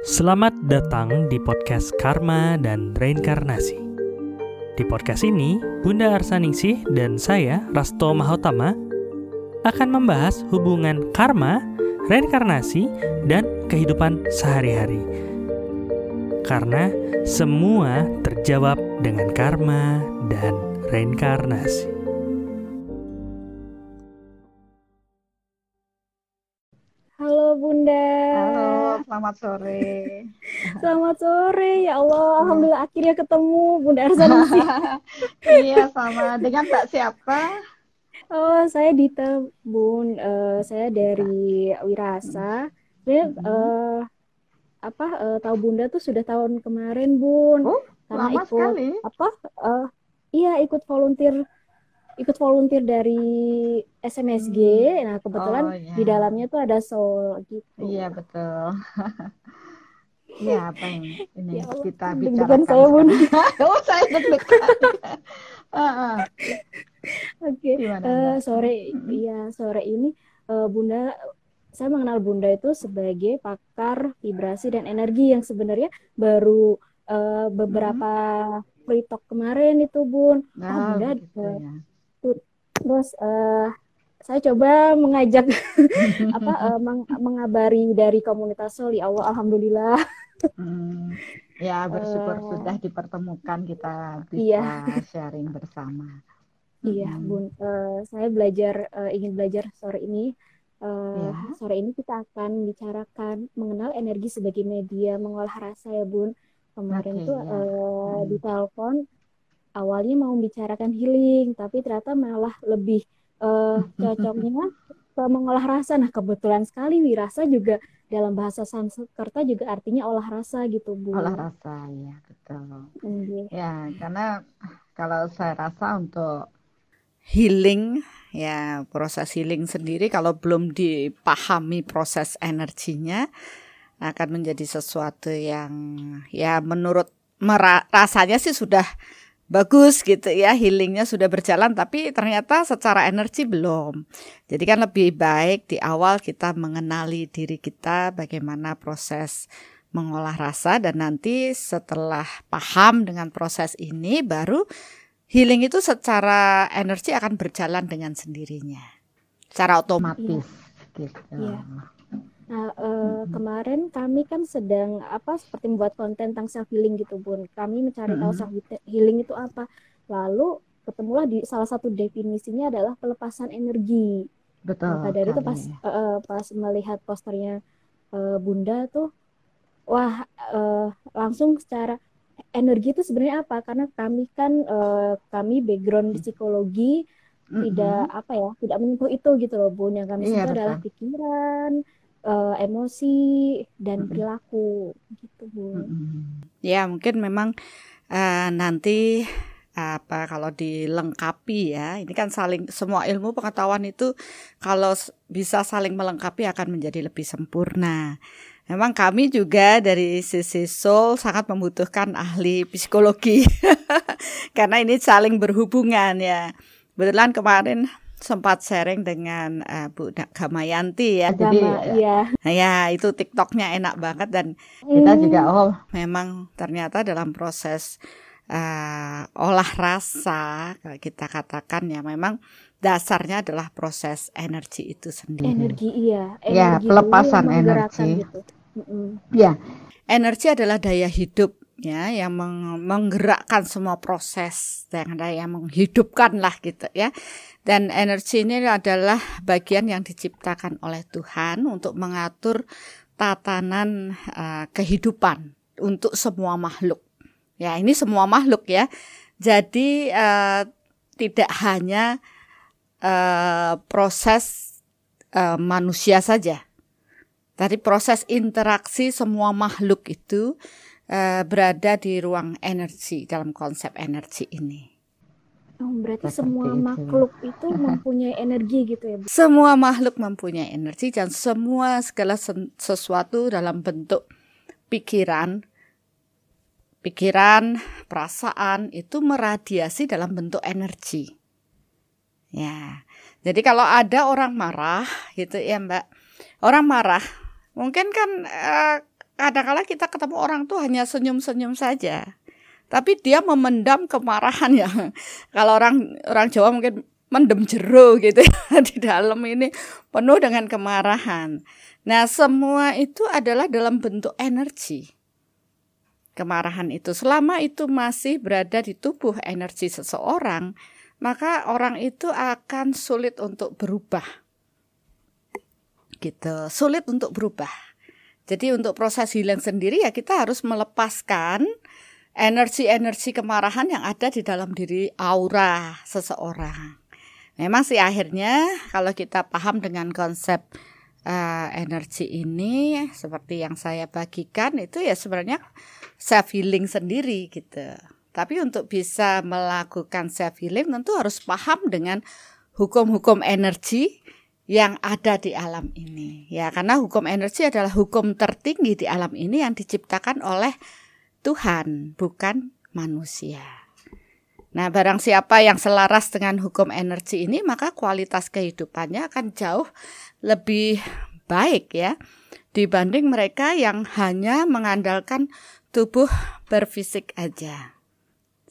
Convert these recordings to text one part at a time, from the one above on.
Selamat datang di podcast Karma dan Reinkarnasi. Di podcast ini, Bunda Arsaningsih dan saya, Rasto Mahotama, akan membahas hubungan karma, reinkarnasi, dan kehidupan sehari-hari. Karena semua terjawab dengan karma dan reinkarnasi. Selamat sore. Selamat sore. Ya Allah, alhamdulillah akhirnya ketemu Bunda Arsaningsih. Iya, sama. Dengan Mbak siapa? Oh, saya Dita Bun. Eh, saya dari Wirasa. Saya Mhm. eh, apa eh, tahu Bunda tuh sudah tahun kemarin, Bun. Oh, Karena lama ikut sekali. apa? eh, iya, ikut volunteer ikut volunteer dari SMSG. Nah, kebetulan Oh, iya. di dalamnya tuh ada soul gitu. Iya, betul. Iya, apa yang ini Ya Allah, kita bicarakan saya, Bun. sekarang? Oh, saya deg-degan. Oke, eh, sore iya sore ini eh, Bunda saya mengenal Bunda itu sebagai pakar vibrasi dan energi yang sebenarnya baru eh, beberapa free talk kemarin itu Bun. Oh Oh, Bunda begitu eh, ya. Terus eh, saya coba mengajak apa eh, meng- mengabari dari komunitas Sol ya Allah alhamdulillah Hmm. Ya, bersyukur Eh, sudah dipertemukan kita iya bisa sharing bersama. iya Mm-mm. Bun Eh, saya belajar eh, ingin belajar sore ini Eh, Ya, sore ini kita akan bicarakan mengenal energi sebagai media mengolah rasa ya Bun. Kemarin oke tuh ya. eh, di Mm. telepon awalnya mau membicarakan healing, tapi ternyata malah lebih eh, cocoknya ke mengolah rasa. Nah, kebetulan sekali wirasa juga dalam bahasa Sanskerta juga artinya olah rasa gitu, Olah Bun. rasa, ya betul. Iya. Ya, karena kalau saya rasa untuk healing, ya proses healing sendiri kalau belum dipahami proses energinya akan menjadi sesuatu yang ya menurut mera- rasanya sih sudah bagus gitu ya healingnya sudah berjalan tapi ternyata secara energi belum. Jadi kan lebih baik di awal kita mengenali diri kita bagaimana proses mengolah rasa dan nanti setelah paham dengan proses ini baru healing itu secara energi akan berjalan dengan sendirinya. Secara Iya, otomatis gitu. Iya. Nah, eh, kemarin kami kan sedang apa seperti membuat konten tentang self healing gitu, Bun. Kami mencari tahu Mm-mm. self healing itu apa. Lalu ketemulah di salah satu definisinya adalah pelepasan energi. betul Maka dari itu pas eh, eh, pas melihat posternya eh, Bunda tuh, wah eh, langsung secara energi itu sebenarnya apa? Karena kami kan eh, kami background psikologi tidak Mm-mm. apa ya, tidak menyentuh itu gitu loh, Bun. Yang kami iya sentuh adalah pikiran, eh, emosi dan perilaku gitu. Mm-mm. Ya, mungkin memang eh, nanti apa kalau dilengkapi ya. Ini kan saling semua ilmu pengetahuan itu kalau bisa saling melengkapi akan menjadi lebih sempurna. Memang kami juga dari sisi soul sangat membutuhkan ahli psikologi karena ini saling berhubungan ya. Kebetulan kemarin sempat sharing dengan eh, Bu Gamayanti ya. Jadi Agama, iya. ya itu TikToknya enak banget dan kita juga Hmm, oh memang ternyata dalam proses eh, olah rasa kalau kita katakan ya memang dasarnya adalah proses energi itu sendiri. energi iya, Ya, energi yang pelepasan energi. gitu. Mm-mm. Ya, energi adalah daya hidup ya yang meng- menggerakkan semua proses yang ada yang menghidupkan lah gitu ya. Dan energi ini adalah bagian yang diciptakan oleh Tuhan untuk mengatur tatanan eh, kehidupan untuk semua makhluk. Ya, ini semua makhluk ya. Jadi eh, tidak hanya eh, proses eh, manusia saja. Tadi proses interaksi semua makhluk itu eh, berada di ruang energi dalam konsep energi ini. Oh, berarti Seperti semua itu. makhluk itu mempunyai energi gitu ya, Bu. Semua makhluk mempunyai energi dan semua segala sesuatu dalam bentuk pikiran, pikiran, perasaan itu meradiasi dalam bentuk energi. Ya. Jadi kalau ada orang marah gitu ya, Mbak. Orang marah mungkin kan eh, kadang-kala kita ketemu orang tuh hanya senyum-senyum saja. Tapi dia memendam kemarahan ya. Kalau orang orang Jawa mungkin mendem jero gitu ya di dalam ini penuh dengan kemarahan. Nah, semua itu adalah dalam bentuk energi. Kemarahan itu selama itu masih berada di tubuh energi seseorang, maka orang itu akan sulit untuk berubah. Gitu, sulit untuk berubah. Jadi untuk proses hilang sendiri ya kita harus melepaskan energi-energi kemarahan yang ada di dalam diri aura seseorang. Memang sih akhirnya kalau kita paham dengan konsep uh, energi ini seperti yang saya bagikan itu ya sebenarnya self healing sendiri gitu. Tapi untuk bisa melakukan self healing tentu harus paham dengan hukum-hukum energi yang ada di alam ini. Ya, karena hukum energi adalah hukum tertinggi di alam ini yang diciptakan oleh Tuhan, bukan manusia. Nah, barang siapa yang selaras dengan hukum energi ini, maka kualitas kehidupannya akan jauh lebih baik ya dibanding mereka yang hanya mengandalkan tubuh berfisik aja.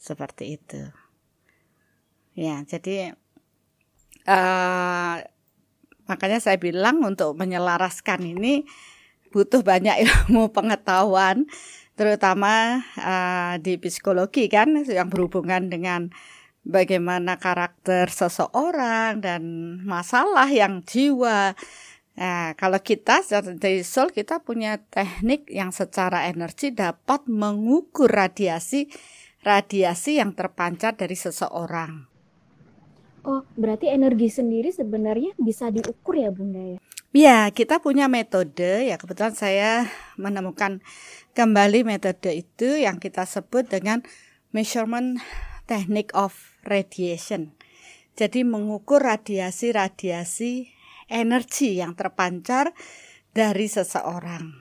Seperti itu. Ya, jadi uh, makanya saya bilang untuk menyelaraskan ini butuh banyak ilmu pengetahuan terutama uh, di psikologi kan yang berhubungan dengan bagaimana karakter seseorang dan masalah yang jiwa. Nah, kalau kita dari soul kita punya teknik yang secara energi dapat mengukur radiasi radiasi yang terpancar dari seseorang. Oh, berarti energi sendiri sebenarnya bisa diukur ya, Bunda ya? Ya, kita punya metode ya kebetulan saya menemukan kembali metode itu yang kita sebut dengan measurement technique of radiation. Jadi mengukur radiasi-radiasi energi yang terpancar dari seseorang.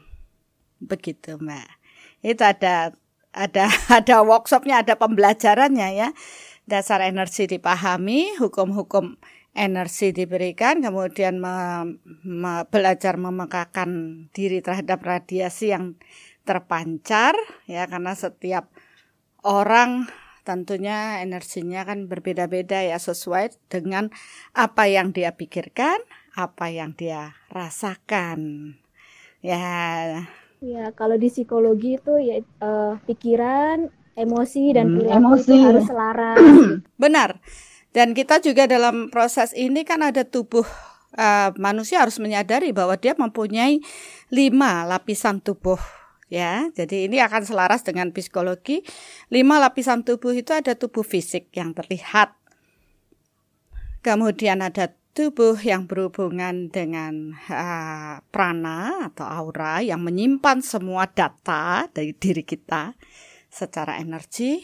Begitu, Mbak. Itu ada ada ada workshopnya, ada pembelajarannya ya. Dasar energi dipahami, hukum-hukum energi diberikan, kemudian me, me, belajar memekakan diri terhadap radiasi yang terpancar ya karena setiap orang tentunya energinya kan berbeda-beda ya sesuai dengan apa yang dia pikirkan, apa yang dia rasakan. Ya. Ya, kalau di psikologi itu ya uh, pikiran, emosi dan hmm, perilaku itu harus selaras. Benar. Dan kita juga dalam proses ini kan ada tubuh uh, manusia harus menyadari bahwa dia mempunyai lima lapisan tubuh ya. Jadi ini akan selaras dengan psikologi. Lima lapisan tubuh itu ada tubuh fisik yang terlihat. Kemudian ada tubuh yang berhubungan dengan uh, prana atau aura yang menyimpan semua data dari diri kita secara energi.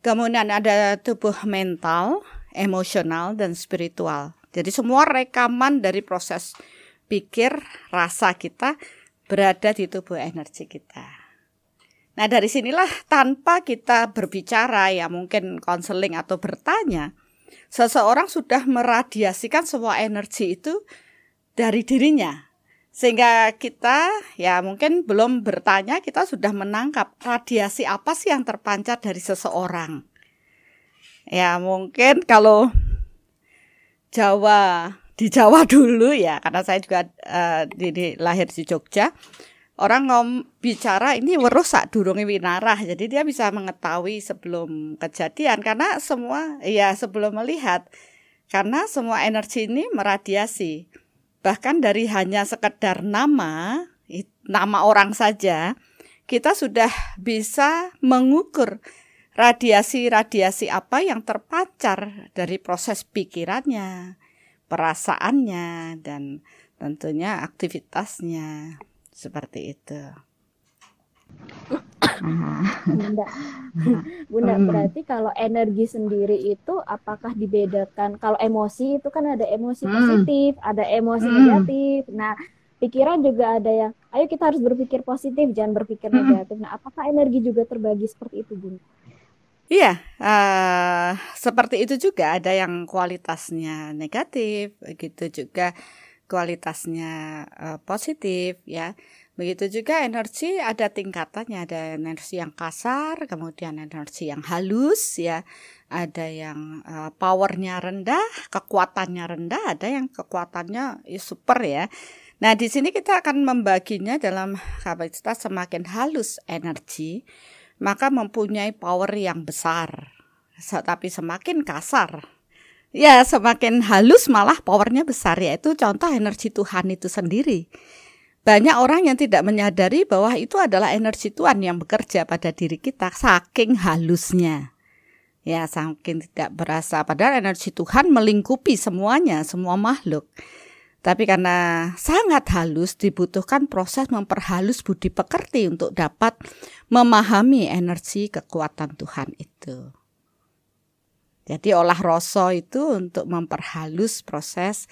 Kemudian ada tubuh mental emosional dan spiritual. Jadi semua rekaman dari proses pikir, rasa kita berada di tubuh energi kita. Nah, dari sinilah tanpa kita berbicara ya mungkin konseling atau bertanya, seseorang sudah meradiasikan semua energi itu dari dirinya. Sehingga kita ya mungkin belum bertanya kita sudah menangkap radiasi apa sih yang terpancar dari seseorang. Ya mungkin kalau Jawa di Jawa dulu ya karena saya juga uh, di, lahir di Jogja orang ngom bicara ini werusak durungi winarah jadi dia bisa mengetahui sebelum kejadian karena semua ya sebelum melihat karena semua energi ini meradiasi bahkan dari hanya sekedar nama nama orang saja kita sudah bisa mengukur radiasi-radiasi apa yang terpancar dari proses pikirannya, perasaannya, dan tentunya aktivitasnya seperti itu. Bunda, Bunda hmm. berarti kalau energi sendiri itu apakah dibedakan? Kalau emosi itu kan ada emosi hmm. positif, ada emosi hmm. negatif. Nah, pikiran juga ada yang, ayo kita harus berpikir positif, jangan berpikir negatif. Nah, apakah energi juga terbagi seperti itu, Bunda? Iya, uh, seperti itu juga ada yang kualitasnya negatif, gitu juga kualitasnya uh, positif ya. Begitu juga energi ada tingkatannya, ada energi yang kasar, kemudian energi yang halus ya. Ada yang uh, powernya rendah, kekuatannya rendah, ada yang kekuatannya super ya. Nah, di sini kita akan membaginya dalam kapasitas semakin halus energi, maka mempunyai power yang besar. Tapi semakin kasar, ya semakin halus malah powernya besar yaitu contoh energi Tuhan itu sendiri. Banyak orang yang tidak menyadari bahwa itu adalah energi Tuhan yang bekerja pada diri kita saking halusnya. Ya, saking tidak berasa padahal energi Tuhan melingkupi semuanya, semua makhluk. Tapi karena sangat halus dibutuhkan proses memperhalus budi pekerti untuk dapat memahami energi kekuatan Tuhan itu. Jadi olah rasa itu untuk memperhalus proses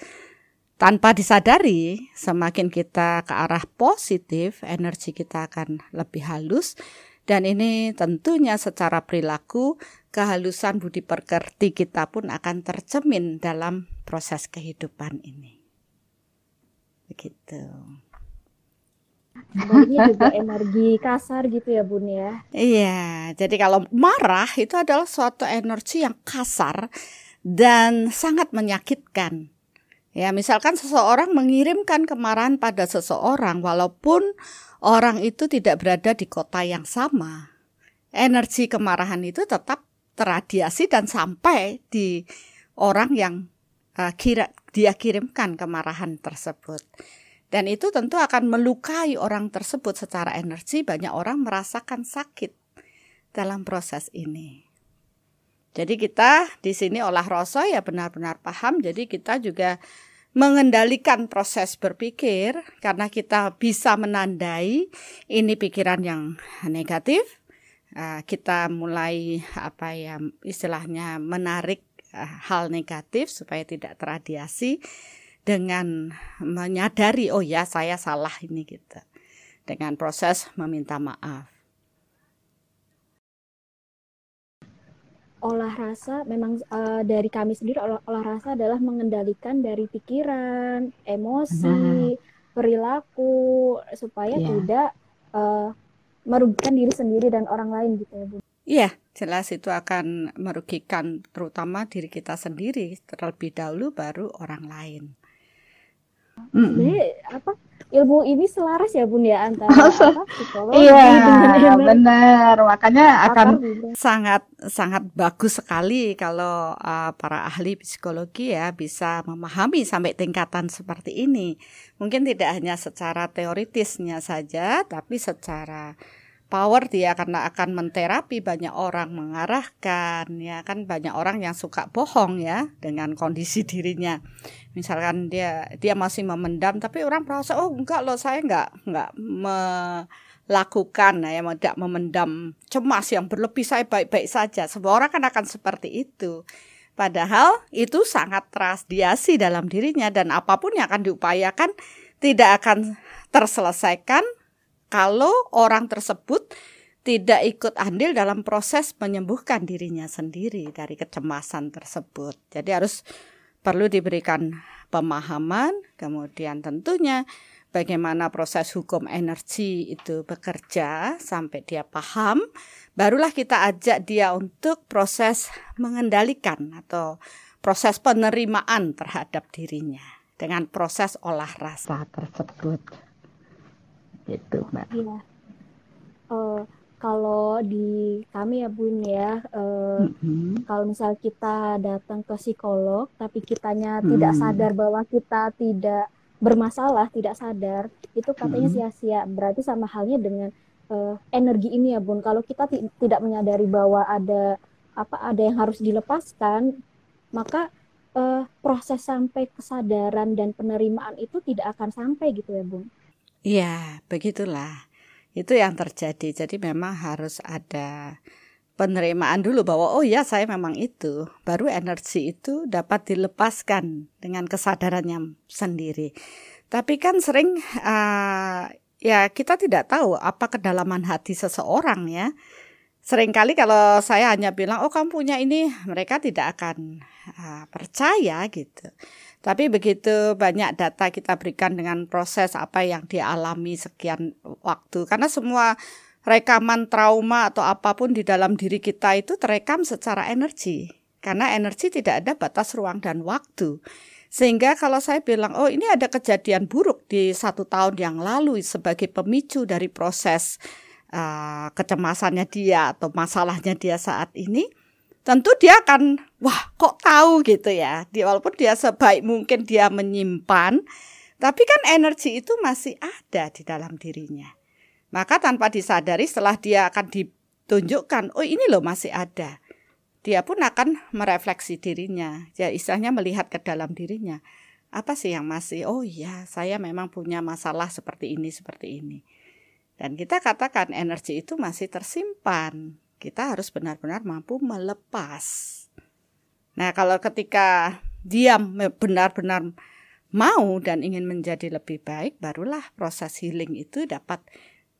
tanpa disadari, semakin kita ke arah positif, energi kita akan lebih halus. Dan ini tentunya secara perilaku, kehalusan budi pekerti kita pun akan tercemin dalam proses kehidupan ini. Begitu. Ini juga energi kasar gitu ya Bun ya. Iya, jadi kalau marah itu adalah suatu energi yang kasar dan sangat menyakitkan Ya, misalkan seseorang mengirimkan kemarahan pada seseorang walaupun orang itu tidak berada di kota yang sama. Energi kemarahan itu tetap teradiasi dan sampai di orang yang uh, kira dia kirimkan kemarahan tersebut. Dan itu tentu akan melukai orang tersebut secara energi. Banyak orang merasakan sakit dalam proses ini. Jadi kita di sini olah rasa ya benar-benar paham. Jadi kita juga mengendalikan proses berpikir karena kita bisa menandai ini pikiran yang negatif. Uh, kita mulai apa ya istilahnya menarik uh, hal negatif supaya tidak teradiasi dengan menyadari oh ya saya salah ini gitu. Dengan proses meminta maaf. Olah rasa memang uh, dari kami sendiri olah, olah rasa adalah mengendalikan dari pikiran, emosi, nah. perilaku supaya yeah. tidak uh, merugikan diri sendiri dan orang lain gitu ya Bu. Iya, jelas itu akan merugikan terutama diri kita sendiri terlebih dahulu baru orang lain. Jadi apa ilmu ini selaras ya bun ya antara apa, psikologi iya, benar. Makanya akan sangat sangat bagus sekali kalau uh, para ahli psikologi ya bisa memahami sampai tingkatan seperti ini. Mungkin tidak hanya secara teoritisnya saja tapi secara power dia karena akan menterapi banyak orang mengarahkan ya kan? Banyak orang yang suka bohong ya dengan kondisi dirinya misalkan dia dia masih memendam tapi orang merasa oh enggak loh saya enggak enggak melakukan ya tidak memendam cemas yang berlebih saya baik-baik saja semua orang kan akan seperti itu padahal itu sangat terasiasi dalam dirinya dan apa pun yang akan diupayakan tidak akan terselesaikan kalau orang tersebut tidak ikut andil dalam proses menyembuhkan dirinya sendiri dari kecemasan tersebut. Jadi harus perlu diberikan pemahaman, kemudian tentunya bagaimana proses hukum energi itu bekerja sampai dia paham, barulah kita ajak dia untuk proses mengendalikan atau proses penerimaan terhadap dirinya dengan proses olah rasa tersebut gitu mbak. Iya. Uh, kalau di kami ya bun ya, uh, mm-hmm. kalau misal kita datang ke psikolog tapi kitanya mm-hmm. tidak sadar bahwa kita tidak bermasalah, tidak sadar, itu katanya mm-hmm. sia-sia. Berarti sama halnya dengan uh, energi ini ya bun. Kalau kita t- tidak menyadari bahwa ada apa ada yang harus dilepaskan, maka uh, proses sampai kesadaran dan penerimaan itu tidak akan sampai gitu ya bun. Iya, begitulah. Itu yang terjadi. Jadi memang harus ada penerimaan dulu bahwa oh ya saya memang itu. Baru energi itu dapat dilepaskan dengan kesadarannya sendiri. Tapi kan sering uh, ya kita tidak tahu apa kedalaman hati seseorang ya. Seringkali kalau saya hanya bilang oh kamu punya ini, mereka tidak akan uh, percaya gitu. Tapi begitu banyak data kita berikan dengan proses apa yang dialami sekian waktu, karena semua rekaman trauma atau apa pun di dalam diri kita itu terekam secara energi. Karena energi tidak ada batas ruang dan waktu. Sehingga kalau saya bilang, oh ini ada kejadian buruk di satu tahun yang lalu sebagai pemicu dari proses uh, kecemasannya dia atau masalahnya dia saat ini, tentu dia akan wah kok tahu gitu ya. Dia walaupun dia sebaik mungkin dia menyimpan, tapi kan energi itu masih ada di dalam dirinya. Maka tanpa disadari setelah dia akan ditunjukkan, oh ini loh masih ada. Dia pun akan merefleksi dirinya. Ya istilahnya melihat ke dalam dirinya. Apa sih yang masih, oh iya saya memang punya masalah seperti ini, seperti ini. Dan kita katakan energi itu masih tersimpan kita harus benar-benar mampu melepas. Nah, kalau ketika dia benar-benar mau dan ingin menjadi lebih baik, barulah proses healing itu dapat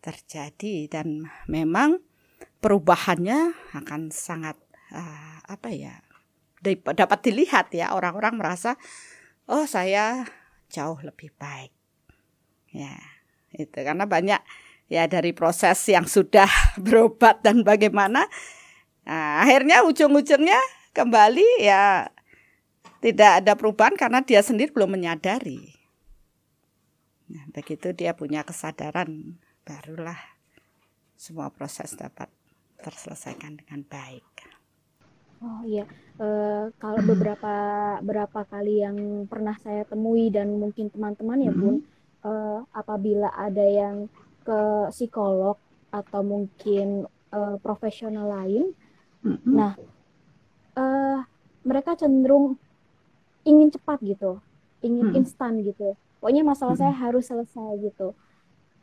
terjadi. Dan memang perubahannya akan sangat uh, apa ya dapat dilihat ya. Orang-orang merasa oh saya jauh lebih baik. Ya itu karena banyak ya dari proses yang sudah berobat dan bagaimana nah, akhirnya ujung-ujungnya kembali ya tidak ada perubahan karena dia sendiri belum menyadari. Nah, begitu dia punya kesadaran barulah semua proses dapat terselesaikan dengan baik. Oh iya, e, kalau beberapa beberapa kali yang pernah saya temui dan mungkin teman-teman ya bun, e, apabila ada yang ke psikolog atau mungkin uh, profesional lain. Mm-hmm. Nah, uh, mereka cenderung ingin cepat gitu, ingin mm-hmm. instan gitu. Pokoknya masalah mm-hmm. saya harus selesai gitu.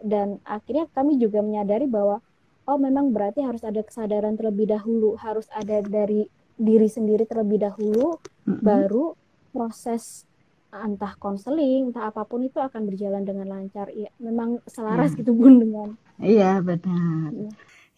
Dan akhirnya kami juga menyadari bahwa oh memang berarti harus ada kesadaran terlebih dahulu, harus ada dari diri sendiri terlebih dahulu, mm-hmm. baru proses entah konseling, entah apa pun itu akan berjalan dengan lancar. Ya, memang selaras ya. gitu bun dengan. Iya benar. Ya.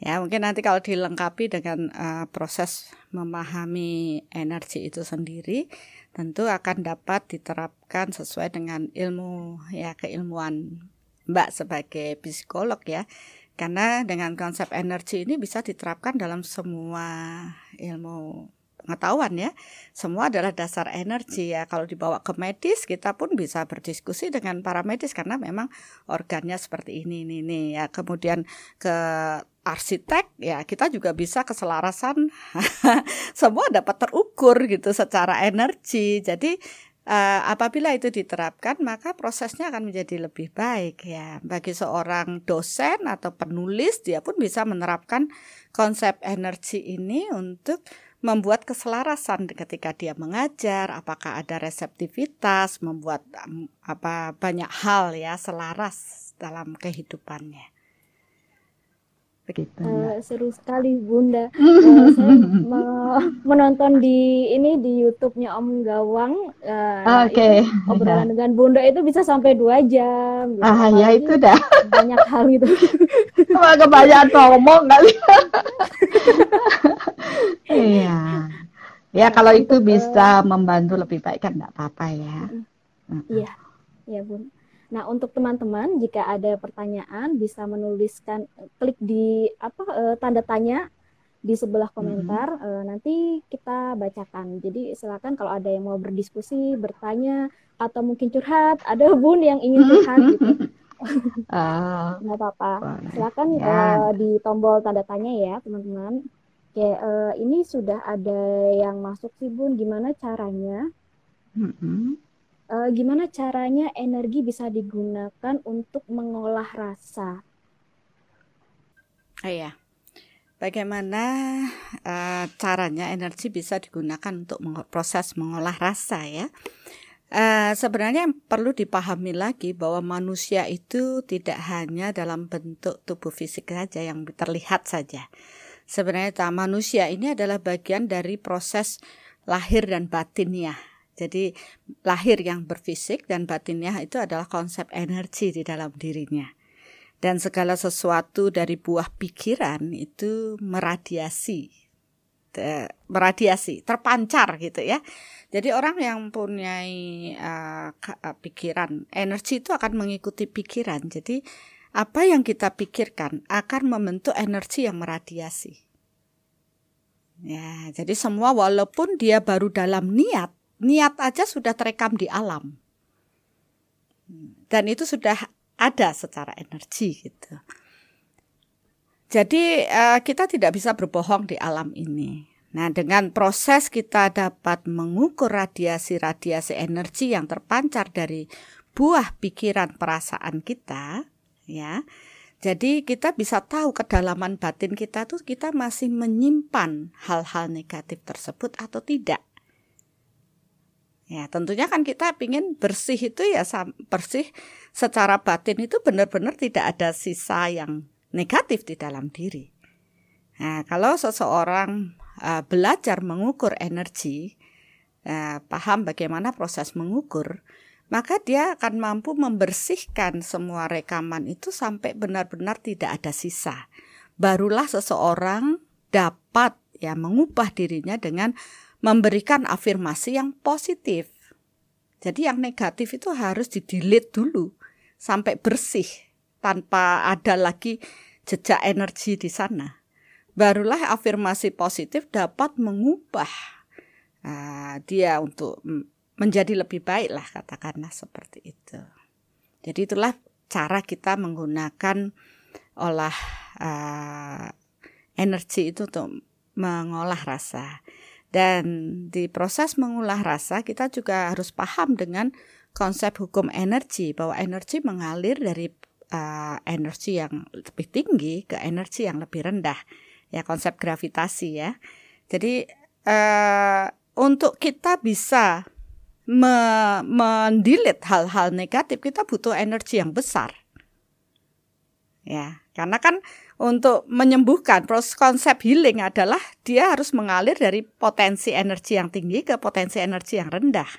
ya mungkin nanti kalau dilengkapi dengan uh, proses memahami energi itu sendiri, tentu akan dapat diterapkan sesuai dengan ilmu ya keilmuan Mbak sebagai psikolog ya. Karena dengan konsep energi ini bisa diterapkan dalam semua ilmu pengetahuan ya. Semua adalah dasar energi ya. Kalau dibawa ke medis kita pun bisa berdiskusi dengan para medis karena memang organnya seperti ini ini ini ya. Kemudian ke arsitek ya kita juga bisa keselarasan semua dapat terukur gitu secara energi. Jadi uh, apabila itu diterapkan maka prosesnya akan menjadi lebih baik ya bagi seorang dosen atau penulis dia pun bisa menerapkan konsep energi ini untuk membuat keselarasan ketika dia mengajar, apakah ada reseptivitas, membuat apa banyak hal ya selaras dalam kehidupannya. Begitu. Uh, seru sekali Bunda. uh, saya me menonton di ini di YouTube-nya Om Gawang. Uh, Oke. Okay. Obrolan dengan Bunda itu bisa sampai dua jam. Gitu. Ah ya itu dah. Banyak hal gitu. Wah kebanyakan ngomong kali. Iya. Ya kalau itu bisa membantu lebih baik kan nggak apa-apa ya. Iya, iya Bun. Nah untuk teman-teman jika ada pertanyaan bisa menuliskan klik di apa uh, tanda tanya di sebelah komentar mm-hmm. uh, nanti kita bacakan. Jadi silakan kalau ada yang mau berdiskusi, bertanya atau mungkin curhat, ada bun yang ingin curhat gitu. Uh, nggak apa-apa. Silakan ya. uh, di tombol tanda tanya ya teman-teman. Oke, uh, ini sudah ada yang masuk sih Bun. Gimana caranya? Mm-hmm. Uh, gimana caranya energi bisa digunakan untuk mengolah rasa? Oh iya. Bagaimana uh, caranya energi bisa digunakan untuk meng- proses mengolah rasa ya? Uh, sebenarnya yang perlu dipahami lagi bahwa manusia itu tidak hanya dalam bentuk tubuh fisik saja yang terlihat saja sebenarnya manusia ini adalah bagian dari proses lahir dan batinnya. Jadi lahir yang berfisik dan batinnya itu adalah konsep energi di dalam dirinya. Dan segala sesuatu dari buah pikiran itu meradiasi meradiasi, terpancar gitu ya. Jadi orang yang punya uh, pikiran, energi itu akan mengikuti pikiran. Jadi apa yang kita pikirkan akan membentuk energi yang meradiasi. Ya, jadi semua walaupun dia baru dalam niat, niat aja sudah terekam di alam. Dan itu sudah ada secara energi gitu. Jadi uh, kita tidak bisa berbohong di alam ini. Nah, dengan proses kita dapat mengukur radiasi-radiasi energi yang terpancar dari buah pikiran perasaan kita, ya. Jadi kita bisa tahu kedalaman batin kita tuh kita masih menyimpan hal-hal negatif tersebut atau tidak. Ya, tentunya kan kita ingin bersih itu ya bersih secara batin itu benar-benar tidak ada sisa yang negatif di dalam diri. Nah, kalau seseorang uh, belajar mengukur energi, uh, paham bagaimana proses mengukur, maka dia akan mampu membersihkan semua rekaman itu sampai benar-benar tidak ada sisa. Barulah seseorang dapat ya mengubah dirinya dengan memberikan afirmasi yang positif. Jadi yang negatif itu harus didelete dulu sampai bersih tanpa ada lagi jejak energi di sana barulah afirmasi positif dapat mengubah uh, dia untuk menjadi lebih baik lah katakanlah seperti itu. Jadi itulah cara kita menggunakan olah uh, energi itu untuk mengolah rasa. Dan di proses mengolah rasa kita juga harus paham dengan konsep hukum energi bahwa energi mengalir dari uh, energi yang lebih tinggi ke energi yang lebih rendah ya konsep gravitasi ya. Jadi uh, untuk kita bisa me mendilit hal-hal negatif kita butuh energi yang besar. Ya, karena kan untuk menyembuhkan proses konsep healing adalah dia harus mengalir dari potensi energi yang tinggi ke potensi energi yang rendah.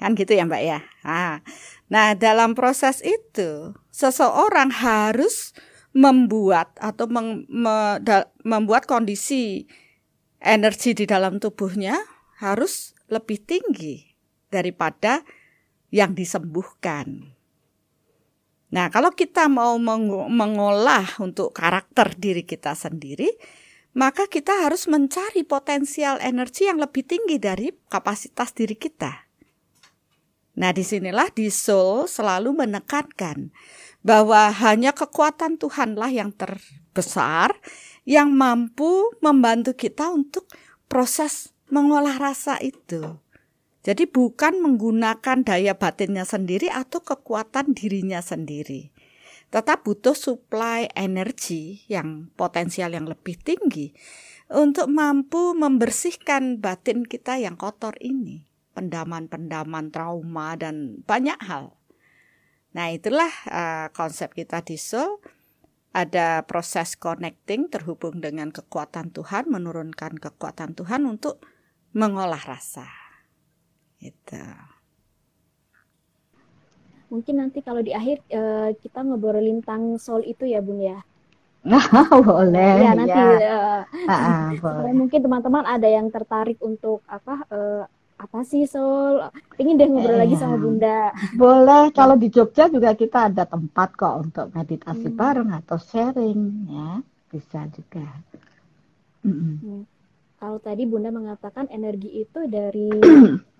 Kan gitu ya, Mbak ya. Nah, nah dalam proses itu seseorang harus membuat atau meng, me, membuat kondisi energi di dalam tubuhnya harus lebih tinggi daripada yang disembuhkan. Nah, kalau kita mau meng mengolah untuk karakter diri kita sendiri, maka kita harus mencari potensial energi yang lebih tinggi dari kapasitas diri kita. Nah, di sinilah di Soul selalu menekankan bahwa hanya kekuatan Tuhanlah yang terbesar yang mampu membantu kita untuk proses mengolah rasa itu. Jadi bukan menggunakan daya batinnya sendiri atau kekuatan dirinya sendiri. Tetap butuh supply energi yang potensial yang lebih tinggi untuk mampu membersihkan batin kita yang kotor ini. Pendaman-pendaman trauma dan banyak hal. Nah, itulah uh, konsep kita di Soul. Ada proses connecting terhubung dengan kekuatan Tuhan, menurunkan kekuatan Tuhan untuk mengolah rasa. Itu. Mungkin nanti kalau di akhir uh, kita ngobrolin tentang soul itu ya, Bun ya. boleh ya nanti ya. Uh, uh, boleh. mungkin teman-teman ada yang tertarik untuk apa uh, apa sih Sol? Pengen deh ngobrol eh, lagi sama Bunda. Boleh, kalau di Jogja juga kita ada tempat kok untuk meditasi hmm. bareng atau sharing ya, bisa juga. Hmm. Hmm. Kalau tadi Bunda mengatakan energi itu dari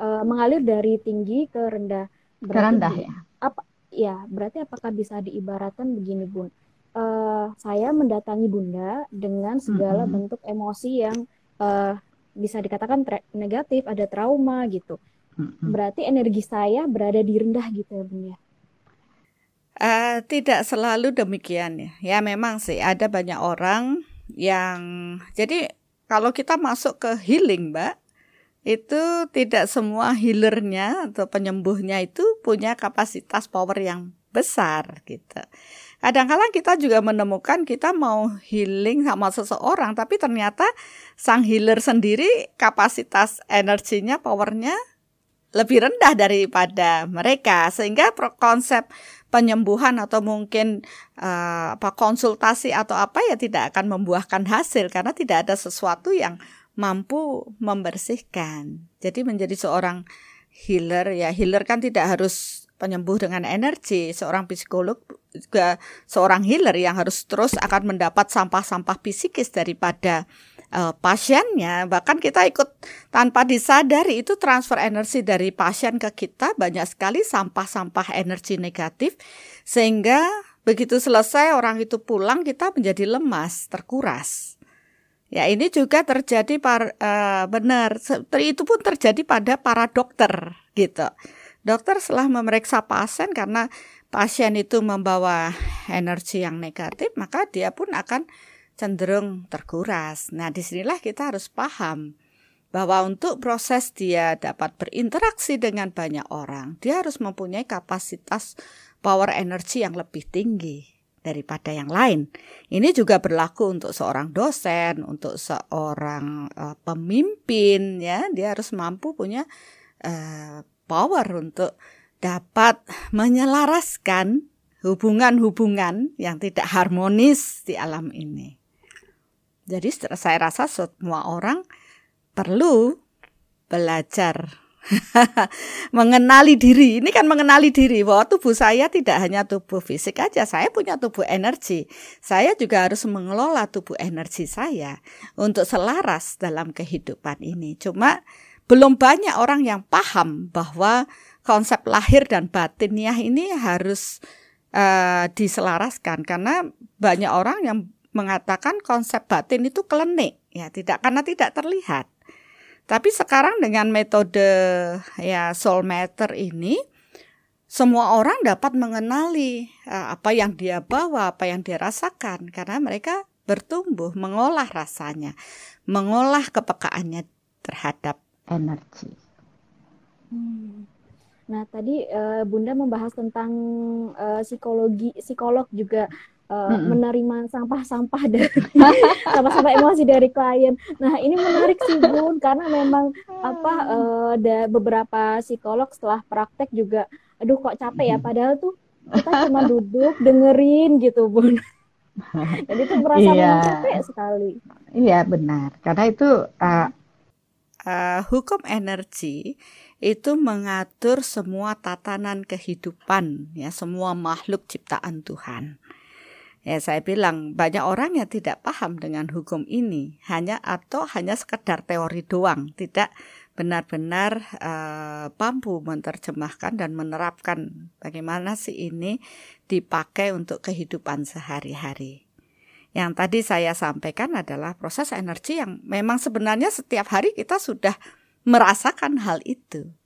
uh, mengalir dari tinggi ke rendah. Berarti ke rendah ya. Apa? Ya, berarti apakah bisa diibaratkan begini Bun? Uh, saya mendatangi Bunda dengan segala hmm. bentuk emosi yang uh, bisa dikatakan negatif, ada trauma gitu. Berarti energi saya berada di rendah gitu ya, Bun ya. Uh, tidak selalu demikian ya. Ya memang sih ada banyak orang yang jadi kalau kita masuk ke healing, Mbak, itu tidak semua healernya atau penyembuhnya itu punya kapasitas power yang besar gitu. Kadang-kadang kita juga menemukan kita mau healing sama seseorang, tapi ternyata sang healer sendiri kapasitas energinya, powernya lebih rendah daripada mereka. Sehingga konsep penyembuhan atau mungkin uh, apa konsultasi atau apa ya tidak akan membuahkan hasil karena tidak ada sesuatu yang mampu membersihkan. Jadi menjadi seorang healer ya healer kan tidak harus penyembuh dengan energi. Seorang psikolog juga seorang healer yang harus terus akan mendapat sampah-sampah psikis daripada uh, pasiennya. Bahkan kita ikut tanpa disadari itu transfer energi dari pasien ke kita banyak sekali sampah-sampah energi negatif sehingga begitu selesai orang itu pulang kita menjadi lemas, terkuras. Ya ini juga terjadi par, uh, benar itu pun terjadi pada para dokter gitu. Dokter setelah memeriksa pasien karena pasien itu membawa energi yang negatif, maka dia pun akan cenderung terkuras. Nah, di sinilah kita harus paham bahwa untuk proses dia dapat berinteraksi dengan banyak orang, dia harus mempunyai kapasitas power energi yang lebih tinggi daripada yang lain. Ini juga berlaku untuk seorang dosen, untuk seorang uh, pemimpin ya, dia harus mampu punya uh, power untuk dapat menyelaraskan hubungan-hubungan yang tidak harmonis di alam ini. Jadi saya rasa semua orang perlu belajar mengenali diri. Ini kan mengenali diri bahwa tubuh saya tidak hanya tubuh fisik aja, saya punya tubuh energi. Saya juga harus mengelola tubuh energi saya untuk selaras dalam kehidupan ini. Cuma belum banyak orang yang paham bahwa konsep lahir dan batiniah ini harus uh, diselaraskan karena banyak orang yang mengatakan konsep batin itu klenik ya tidak karena tidak terlihat tapi sekarang dengan metode ya soul matter ini semua orang dapat mengenali uh, apa yang dia bawa, apa yang dia rasakan karena mereka bertumbuh mengolah rasanya, mengolah kepekaannya terhadap energi. Hmm. Nah, tadi uh, Bunda membahas tentang uh, psikologi, psikolog juga uh, mm-hmm. menerima sampah-sampah dari sampah-sampah emosi dari klien. Nah ini menarik sih Bun karena memang apa uh, ada beberapa psikolog setelah praktek juga, aduh kok capek ya padahal tuh kita cuma duduk dengerin gitu Bun. Jadi itu merasa iya. capek sekali. Iya benar karena itu uh, uh, hukum energi itu mengatur semua tatanan kehidupan ya semua makhluk ciptaan Tuhan. Ya saya bilang banyak orang yang tidak paham dengan hukum ini hanya atau hanya sekedar teori doang, tidak benar-benar uh, mampu menerjemahkan dan menerapkan bagaimana sih ini dipakai untuk kehidupan sehari-hari. Yang tadi saya sampaikan adalah proses energi yang memang sebenarnya setiap hari kita sudah merasakan hal itu.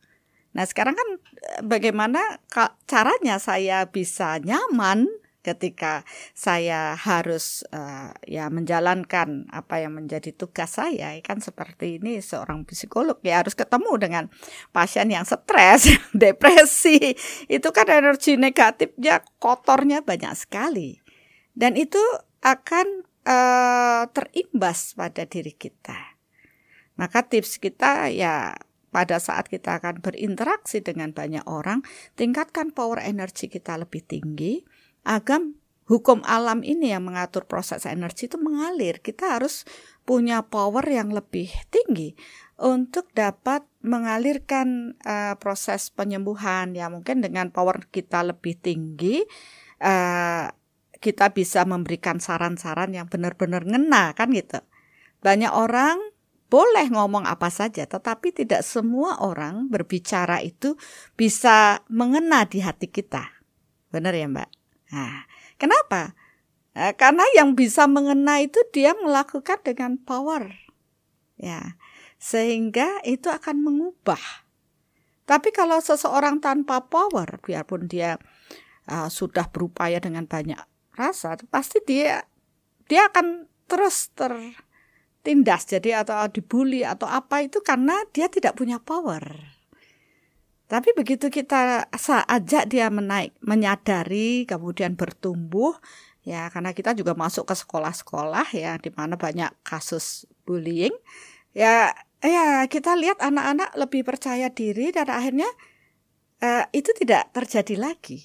Nah, sekarang kan eh, bagaimana caranya saya bisa nyaman ketika saya harus uh, ya menjalankan apa yang menjadi tugas saya kan seperti ini seorang psikolog ya harus ketemu dengan pasien yang stres, depresi. Itu kan energi negatifnya kotornya banyak sekali. Dan itu akan uh, terimbas pada diri kita. Maka tips kita ya pada saat kita akan berinteraksi dengan banyak orang, tingkatkan power energi kita lebih tinggi agam hukum alam ini yang mengatur proses energi itu mengalir. Kita harus punya power yang lebih tinggi untuk dapat mengalirkan uh, proses penyembuhan ya mungkin dengan power kita lebih tinggi uh, kita bisa memberikan saran-saran yang benar-benar ngena kan gitu. Banyak orang boleh ngomong apa saja tetapi tidak semua orang berbicara itu bisa mengena di hati kita. Benar ya, Mbak? Nah, kenapa? Nah, karena yang bisa mengena itu dia melakukan dengan power. Ya. Sehingga itu akan mengubah. Tapi kalau seseorang tanpa power, biarpun dia uh, sudah berupaya dengan banyak rasa, pasti dia dia akan terus tertindas jadi atau dibully atau apa itu karena dia tidak punya power. Tapi begitu kita ajak dia menaik, menyadari, kemudian bertumbuh, ya karena kita juga masuk ke sekolah-sekolah ya di mana banyak kasus bullying, ya ya kita lihat anak-anak lebih percaya diri dan akhirnya uh, itu tidak terjadi lagi.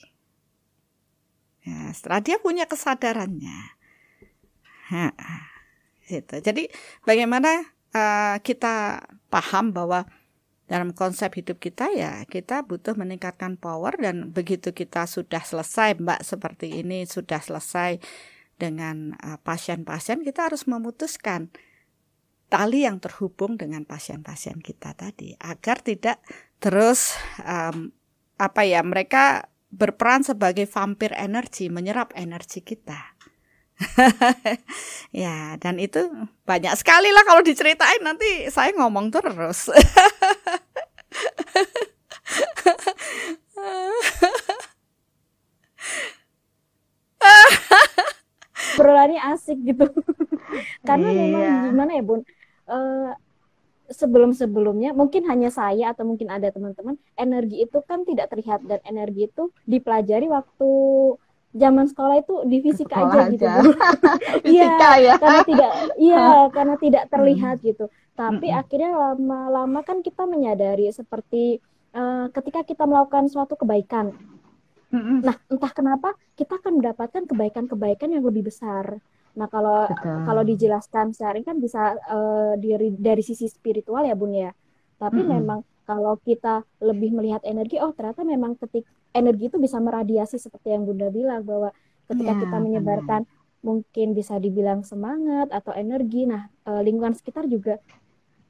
Ya, setelah dia punya kesadarannya. Ha, gitu. Jadi bagaimana uh, kita paham bahwa dalam konsep hidup kita ya kita butuh meningkatkan power dan begitu kita sudah selesai Mbak seperti ini sudah selesai dengan uh, pasien-pasien kita harus memutuskan tali yang terhubung dengan pasien-pasien kita tadi agar tidak terus um, apa ya mereka berperan sebagai vampir energi, menyerap energi kita. ya, dan itu banyak sekali lah kalau diceritain nanti saya ngomong terus. Berlari asik gitu. Karena iya. memang gimana ya, Bun? Uh, sebelum-sebelumnya mungkin hanya saya atau mungkin ada teman-teman energi itu kan tidak terlihat dan energi itu dipelajari waktu zaman sekolah itu di fisika aja, aja gitu iya ya. karena tidak iya karena tidak terlihat hmm. gitu tapi hmm. akhirnya lama-lama kan kita menyadari seperti uh, ketika kita melakukan suatu kebaikan hmm. nah entah kenapa kita akan mendapatkan kebaikan-kebaikan yang lebih besar Nah, kalau Betul. kalau dijelaskan sehari kan bisa uh, dari dari sisi spiritual ya, Bun ya. Tapi mm-hmm. memang kalau kita lebih melihat energi, oh ternyata memang ketik energi itu bisa meradiasi seperti yang Bunda bilang bahwa ketika ya, kita menyebarkan benar. mungkin bisa dibilang semangat atau energi, nah uh, lingkungan sekitar juga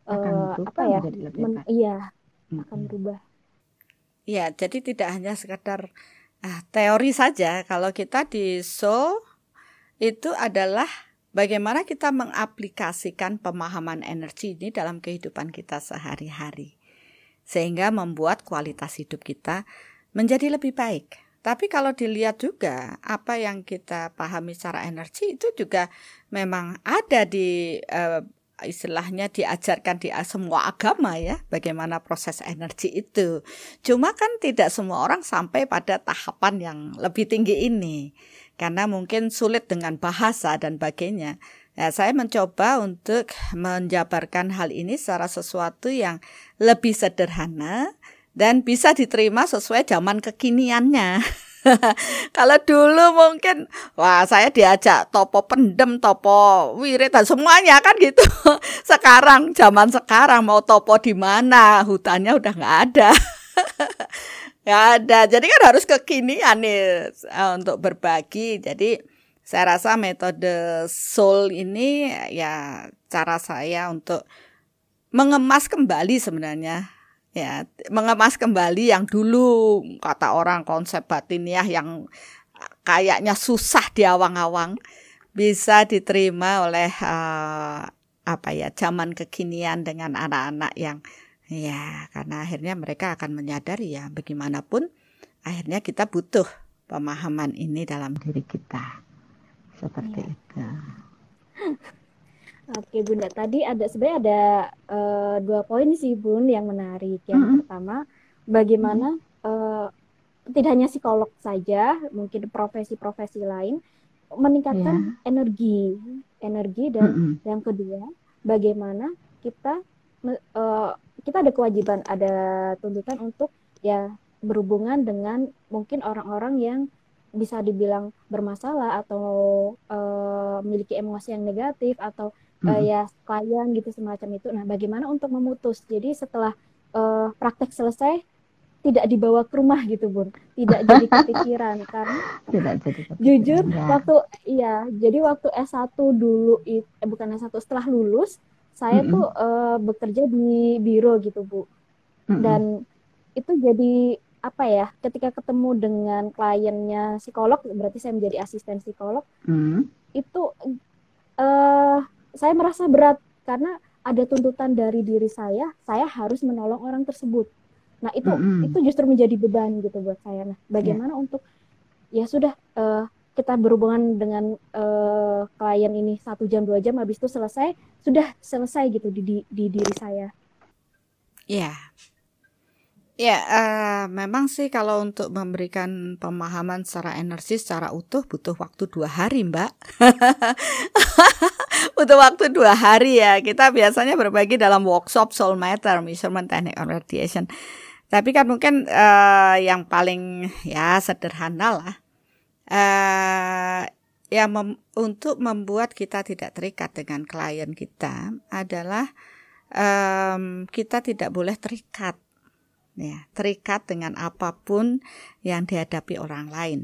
uh, apa ya? Men, iya, mm-hmm. akan berubah. Iya, jadi tidak hanya sekedar uh, teori saja. Kalau kita di Soul itu adalah bagaimana kita mengaplikasikan pemahaman energi ini dalam kehidupan kita sehari-hari. Sehingga membuat kualitas hidup kita menjadi lebih baik. Tapi kalau dilihat juga apa yang kita pahami secara energi itu juga memang ada di uh, istilahnya diajarkan di semua agama ya bagaimana proses energi itu. Cuma kan tidak semua orang sampai pada tahapan yang lebih tinggi ini karena mungkin sulit dengan bahasa dan sebagainya. Ya, saya mencoba untuk menjabarkan hal ini secara sesuatu yang lebih sederhana dan bisa diterima sesuai zaman kekiniannya. Kalau dulu mungkin wah saya diajak topo pendem, topo wirid dan semuanya kan gitu. Sekarang zaman sekarang mau topo di mana hutannya udah nggak ada. Gak ada. Jadi kan harus kekinian nih eh, untuk berbagi. Jadi saya rasa metode soul ini ya cara saya untuk mengemas kembali sebenarnya ya mengemas kembali yang dulu kata orang konsep batiniah yang kayaknya susah di awang-awang bisa diterima oleh uh, apa ya zaman kekinian dengan anak-anak yang Ya, karena akhirnya mereka akan menyadari ya bagaimanapun akhirnya kita butuh pemahaman ini dalam diri kita. Seperti ya. itu. Oke Bunda, tadi ada sebenarnya ada uh, dua poin sih Bun yang menarik. Yang mm -hmm. pertama, bagaimana mm -hmm. uh, tidak hanya psikolog saja, mungkin profesi-profesi lain meningkatkan yeah. energi, energi dan mm -hmm. yang kedua, bagaimana kita uh, kita ada kewajiban, ada tuntutan untuk ya berhubungan dengan mungkin orang-orang yang bisa dibilang bermasalah atau uh, memiliki emosi yang negatif atau uh, hmm. ya klien gitu semacam itu. Nah, bagaimana untuk memutus? Jadi setelah uh, praktek selesai tidak dibawa ke rumah gitu bun tidak jadi kepikiran karena tidak jadi kepikiran, jujur ya. waktu iya jadi waktu S1 dulu eh, bukan S1 setelah lulus saya mm -hmm. tuh uh, bekerja di biro gitu bu mm -hmm. dan itu jadi apa ya ketika ketemu dengan kliennya psikolog berarti saya menjadi asisten psikolog mm. itu uh, saya merasa berat karena ada tuntutan dari diri saya saya harus menolong orang tersebut nah itu mm -hmm. itu justru menjadi beban gitu buat saya nah bagaimana yeah. untuk ya sudah uh, kita berhubungan dengan uh, klien ini satu jam dua jam habis itu selesai sudah selesai gitu di di, di diri saya. Ya, yeah. ya yeah, uh, memang sih kalau untuk memberikan pemahaman secara energi secara utuh butuh waktu dua hari mbak. butuh waktu dua hari ya. Kita biasanya berbagi dalam workshop Soul Matter, Measurement Technique on Radiation. Tapi kan mungkin uh, yang paling ya sederhana lah. Uh, ya mem untuk membuat kita tidak terikat dengan klien kita adalah um, kita tidak boleh terikat. Ya terikat dengan apa pun yang dihadapi orang lain.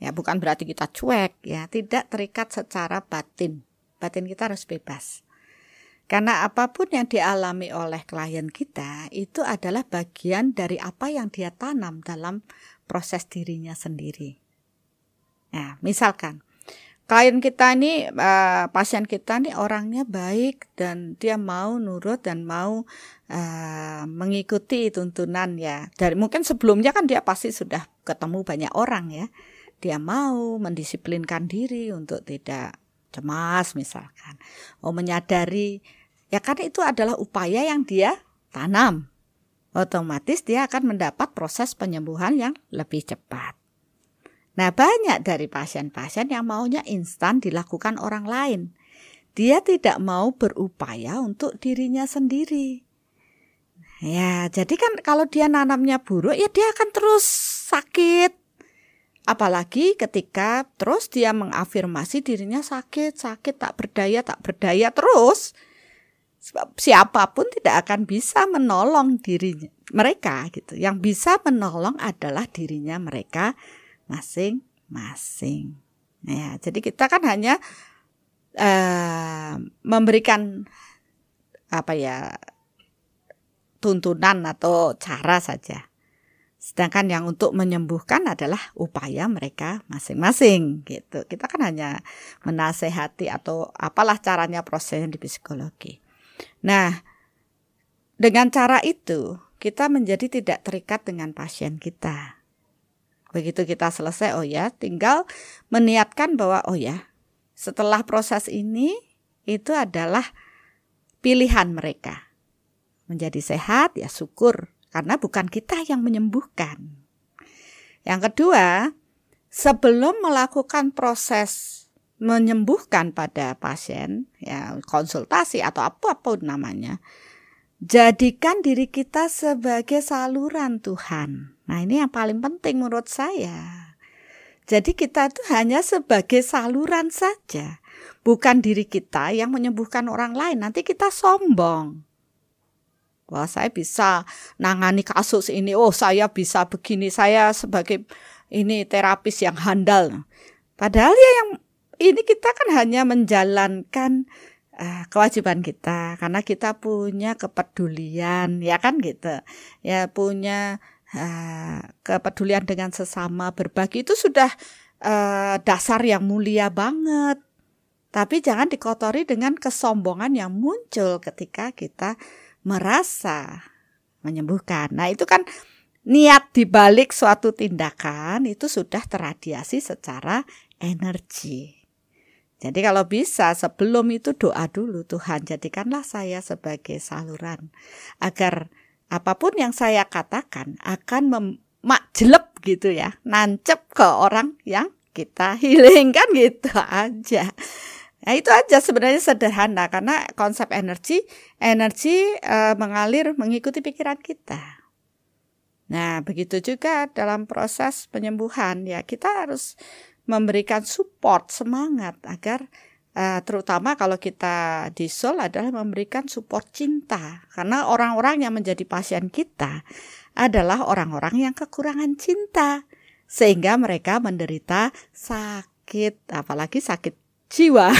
Ya bukan berarti kita cuek ya. Tidak terikat secara batin batin kita harus bebas. Karena apa pun yang dialami oleh klien kita itu adalah bagian dari apa yang dia tanam dalam proses dirinya sendiri. Nah, misalkan klien kita ini uh, pasien kita ini orangnya baik dan dia mau nurut dan mau uh, mengikuti tuntunan ya. Dari mungkin sebelumnya kan dia pasti sudah ketemu banyak orang ya. Dia mau mendisiplinkan diri untuk tidak cemas misalkan oh menyadari ya karena itu adalah upaya yang dia tanam otomatis dia akan mendapat proses penyembuhan yang lebih cepat Nah, banyak dari pasien-pasien yang maunya instan dilakukan orang lain. Dia tidak mau berupaya untuk dirinya sendiri. Ya, jadi kan kalau dia nanamnya buruk, ya dia akan terus sakit. Apalagi ketika terus dia mengafirmasi dirinya sakit, sakit, tak berdaya, tak berdaya terus. siapa pun tidak akan bisa menolong dirinya mereka gitu. Yang bisa menolong adalah dirinya mereka masing-masing. Ya, jadi kita kan hanya uh, memberikan apa ya tuntunan atau cara saja. Sedangkan yang untuk menyembuhkan adalah upaya mereka masing-masing gitu. Kita kan hanya menasehati atau apalah caranya prosesnya di psikologi. Nah, dengan cara itu kita menjadi tidak terikat dengan pasien kita. Begitu kita selesai, oh ya, tinggal meniatkan bahwa oh ya, setelah proses ini itu adalah pilihan mereka. Menjadi sehat ya syukur karena bukan kita yang menyembuhkan. Yang kedua, sebelum melakukan proses menyembuhkan pada pasien, ya konsultasi atau apa pun namanya, jadikan diri kita sebagai saluran Tuhan Nah, ini yang paling penting menurut saya. Jadi kita itu hanya sebagai saluran saja, bukan diri kita yang menyembuhkan orang lain. Nanti kita sombong. Wah, saya bisa nangani kasus ini. Oh, saya bisa begini. Saya sebagai ini terapis yang handal. Padahal ya yang ini kita kan hanya menjalankan uh, kewajiban kita karena kita punya kepedulian, ya kan gitu. Ya punya Ah, kepedulian dengan sesama berbagi itu sudah uh, dasar yang mulia banget. Tapi jangan dikotori dengan kesombongan yang muncul ketika kita merasa menyembuhkan. Nah, itu kan niat dibalik suatu tindakan itu sudah terradiasi secara energi. Jadi kalau bisa sebelum itu doa dulu Tuhan jadikanlah saya sebagai saluran agar apa pun yang saya katakan akan memakjelep gitu ya, nancep ke orang yang kita healing kan gitu aja. Nah, itu aja sebenarnya sederhana karena konsep energi energi e, mengalir mengikuti pikiran kita. Nah, begitu juga dalam proses penyembuhan ya kita harus memberikan support semangat agar uh, terutama kalau kita di adalah memberikan support cinta karena orang-orang yang menjadi pasien kita adalah orang-orang yang kekurangan cinta sehingga mereka menderita sakit apalagi sakit jiwa.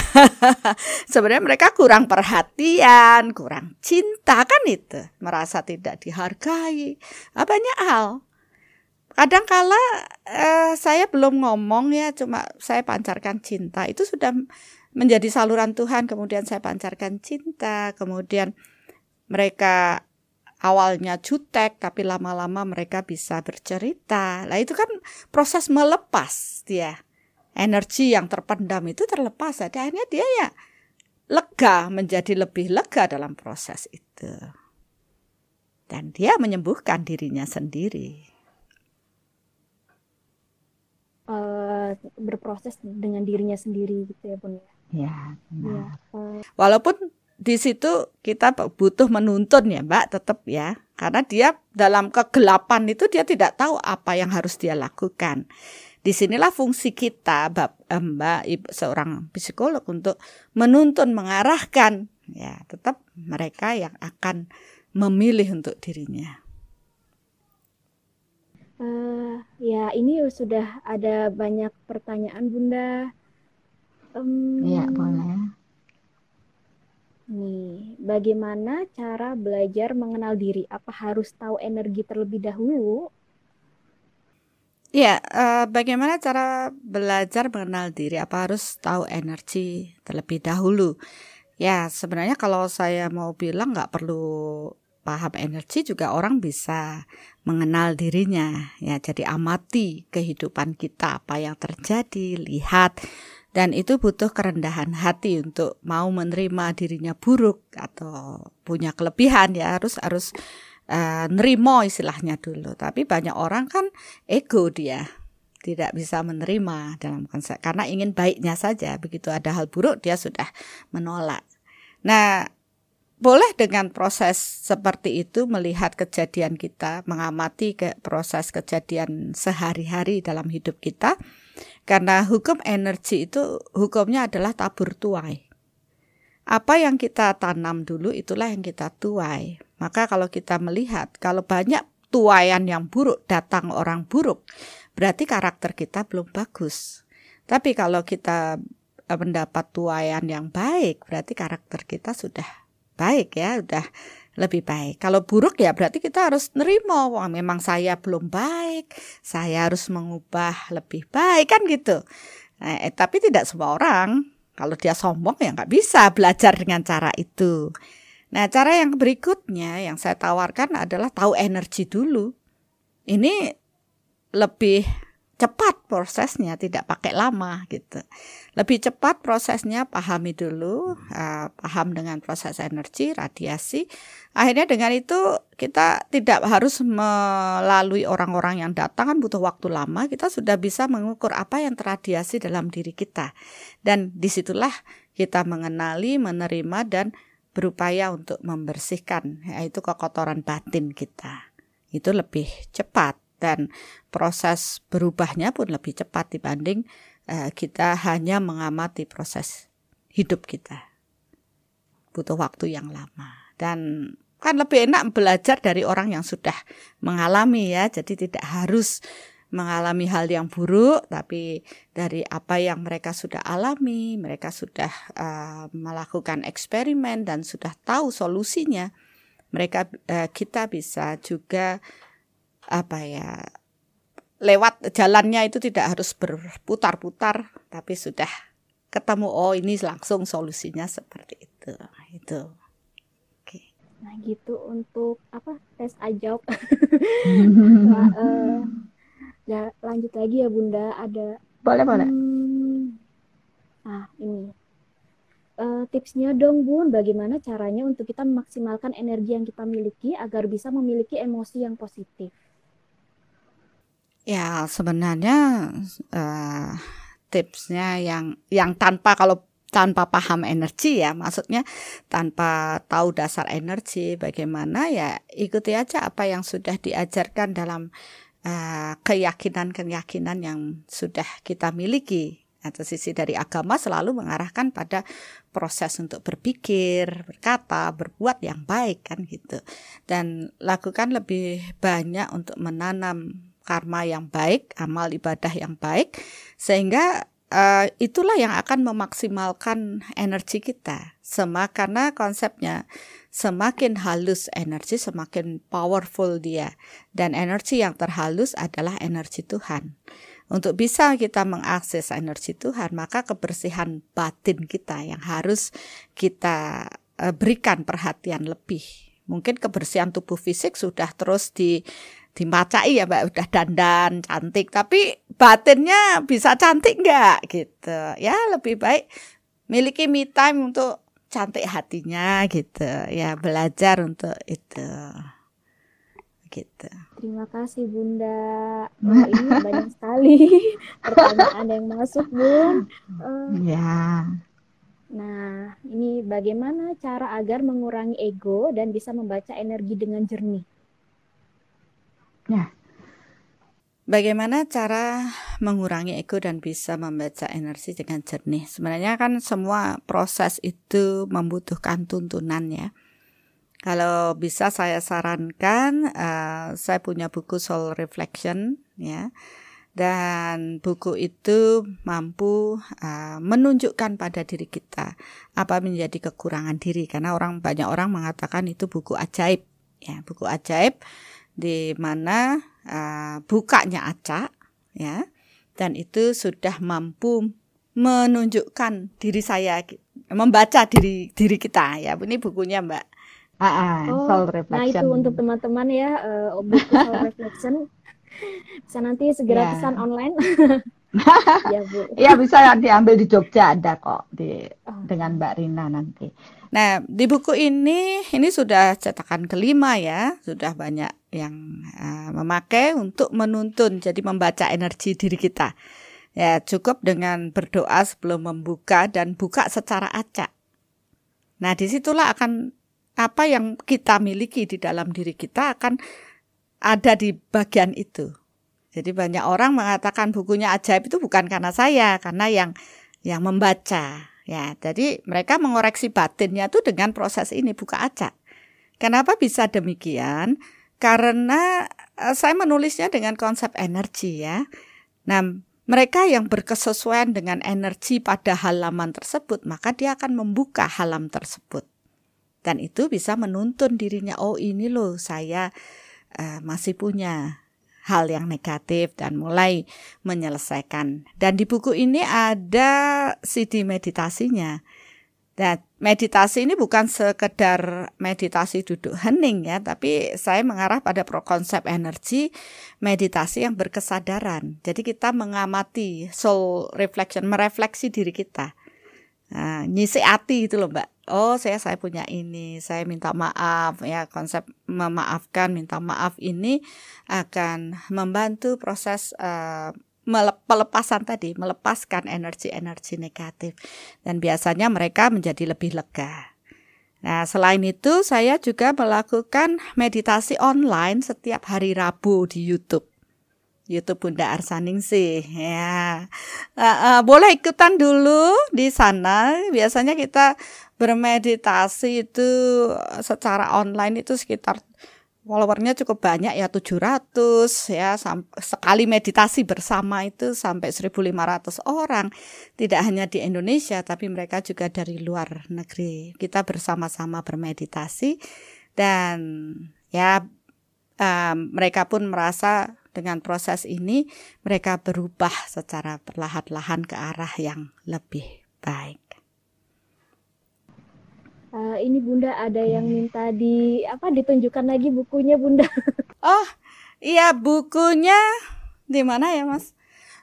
Sebenarnya mereka kurang perhatian, kurang cinta kan itu, merasa tidak dihargai. Banyak hal. Kadang kala eh, saya belum ngomong ya, cuma saya pancarkan cinta itu sudah menjadi saluran Tuhan, kemudian saya pancarkan cinta, kemudian mereka awalnya jutek tapi lama-lama mereka bisa bercerita. Lah itu kan proses melepas dia. Energi yang terpendam itu terlepas. Jadi akhirnya dia ya lega, menjadi lebih lega dalam proses itu. Dan dia menyembuhkan dirinya sendiri. Uh, berproses dengan dirinya sendiri gitu ya Bun ya. Ya, benar. Ya. Walaupun di situ kita butuh menuntun ya Mbak tetap ya karena dia dalam kegelapan itu dia tidak tahu apa yang harus dia lakukan di sinilah fungsi kita eh, Mbak Ibu seorang psikolog untuk menuntun mengarahkan ya tetap mereka yang akan memilih untuk dirinya. Uh, ya ini sudah ada banyak pertanyaan Bunda. Um, ya boleh. Nih, bagaimana cara belajar mengenal diri? Apa harus tahu energi terlebih dahulu? Ya, uh, bagaimana cara belajar mengenal diri? Apa harus tahu energi terlebih dahulu? Ya, sebenarnya kalau saya mau bilang nggak perlu paham energi juga orang bisa mengenal dirinya. Ya, jadi amati kehidupan kita, apa yang terjadi, lihat dan itu butuh kerendahan hati untuk mau menerima dirinya buruk atau punya kelebihan ya harus harus uh, nerimo istilahnya dulu tapi banyak orang kan ego dia tidak bisa menerima dalam konsep karena ingin baiknya saja begitu ada hal buruk dia sudah menolak nah boleh dengan proses seperti itu melihat kejadian kita, mengamati ke proses kejadian sehari-hari dalam hidup kita. Karena hukum energi itu hukumnya adalah tabur tuai. Apa yang kita tanam dulu itulah yang kita tuai. Maka kalau kita melihat kalau banyak tuayan yang buruk datang orang buruk, berarti karakter kita belum bagus. Tapi kalau kita mendapat tuayan yang baik, berarti karakter kita sudah baik ya, udah lebih baik. Kalau buruk ya berarti kita harus nerima, wah memang saya belum baik, saya harus mengubah lebih baik kan gitu. Nah, eh, tapi tidak semua orang kalau dia sombong ya nggak bisa belajar dengan cara itu. Nah, cara yang berikutnya yang saya tawarkan adalah tahu energi dulu. Ini lebih cepat prosesnya, tidak pakai lama gitu. Lebih cepat prosesnya pahami dulu, uh, paham dengan proses energi, radiasi. Akhirnya dengan itu kita tidak harus melalui orang-orang yang datang kan butuh waktu lama, kita sudah bisa mengukur apa yang terradiasi dalam diri kita. Dan di situlah kita mengenali, menerima dan berupaya untuk membersihkan yaitu kekotoran batin kita. Itu lebih cepat dan proses berubahnya pun lebih cepat dibanding uh, kita hanya mengamati proses hidup kita. Butuh waktu yang lama dan kan lebih enak belajar dari orang yang sudah mengalami ya. Jadi tidak harus mengalami hal yang buruk tapi dari apa yang mereka sudah alami, mereka sudah uh, melakukan eksperimen dan sudah tahu solusinya. Mereka uh, kita bisa juga apa ya lewat jalannya itu tidak harus berputar-putar tapi sudah ketemu oh ini langsung solusinya seperti itu. Itu. Oke. Nah gitu untuk apa? Tes ajak. Nah, uh, ya lanjut lagi ya bunda. Ada boleh boleh. Hmm, ah ini. Uh, tipsnya dong bun. Bagaimana caranya untuk kita memaksimalkan energi yang kita miliki agar bisa memiliki emosi yang positif? Ya, sebenarnya uh, tipsnya yang yang tanpa kalau tanpa paham energi ya, maksudnya tanpa tahu dasar energi bagaimana ya ikuti aja apa yang sudah diajarkan dalam keyakinan-keyakinan yang sudah kita miliki. Atau sisi dari agama selalu mengarahkan pada proses untuk berpikir, berkata, berbuat yang baik kan gitu. Dan lakukan lebih banyak untuk menanam karma yang baik, amal ibadah yang baik, sehingga uh, itulah yang akan memaksimalkan energi kita. Sema karena konsepnya semakin halus energi, semakin powerful dia, dan energi yang terhalus adalah energi Tuhan. Untuk bisa kita mengakses energi Tuhan, maka kebersihan batin kita yang harus kita uh, berikan perhatian lebih. Mungkin kebersihan tubuh fisik sudah terus di dimacai ya mbak. Udah dandan cantik. Tapi batinnya bisa cantik nggak? Gitu. Ya lebih baik miliki me time untuk cantik hatinya gitu. Ya belajar untuk itu. Gitu. Terima kasih bunda. Oh, ini banyak sekali pertanyaan yang masuk bun uh, ya. nah ini bagaimana cara agar mengurangi ego dan bisa membaca energi dengan jernih? Ya. Bagaimana cara mengurangi ego dan bisa membaca energi dengan jernih? Sebenarnya kan semua proses itu membutuhkan tuntunan ya. Kalau bisa saya sarankan, uh, saya punya buku Soul Reflection ya, dan buku itu mampu uh, menunjukkan pada diri kita apa menjadi kekurangan diri. Karena orang banyak orang mengatakan itu buku ajaib ya, buku ajaib di mana uh, bukanya acak ya. Dan itu sudah mampu menunjukkan diri saya membaca diri diri kita ya. Ini bukunya mbak. Ah, ah oh, soul reflection nah itu untuk teman-teman ya uh, buku soul reflection. Bisa nanti segera yeah. pesan online. Ya bu. Ya bisa diambil di Jogja ada kok di oh. dengan mbak Rina nanti Nah, di buku ini ini sudah cetakan kelima ya, sudah banyak yang uh, memakai untuk menuntun jadi membaca energi diri kita. Ya, cukup dengan berdoa sebelum membuka dan buka secara acak. Nah, di situlah akan apa yang kita miliki di dalam diri kita akan ada di bagian itu. Jadi banyak orang mengatakan bukunya ajaib itu bukan karena saya, karena yang yang membaca Ya, jadi mereka mengoreksi batinnya itu dengan proses ini buka acak. Kenapa bisa demikian? Karena eh, saya menulisnya dengan konsep energi ya. Nah, mereka yang berkesesuaian dengan energi pada halaman tersebut, maka dia akan membuka halam tersebut. Dan itu bisa menuntun dirinya, oh ini loh saya uh, masih punya hal yang negatif dan mulai menyelesaikan. Dan di buku ini ada CD meditasinya. Dan meditasi ini bukan sekedar meditasi duduk hening ya, tapi saya mengarah pada pro konsep energi meditasi yang berkesadaran. Jadi kita mengamati soul reflection, merefleksi diri kita. Nah, nyisi hati itu loh Mbak oh saya saya punya ini, saya minta maaf ya konsep memaafkan, minta maaf ini akan membantu proses uh, pelepasan tadi, melepaskan energi-energi negatif dan biasanya mereka menjadi lebih lega. Nah, selain itu saya juga melakukan meditasi online setiap hari Rabu di YouTube. YouTube Bunda Arsaningsih ya. Uh, uh, boleh ikutan dulu di sana. Biasanya kita bermeditasi itu secara online itu sekitar followernya cukup banyak ya 700 ya sekali meditasi bersama itu sampai 1500 orang tidak hanya di Indonesia tapi mereka juga dari luar negeri kita bersama-sama bermeditasi dan ya um, mereka pun merasa dengan proses ini mereka berubah secara perlahan-lahan ke arah yang lebih baik. Uh, ini Bunda ada yang minta di apa ditunjukkan lagi bukunya Bunda. oh, iya bukunya di mana ya, Mas?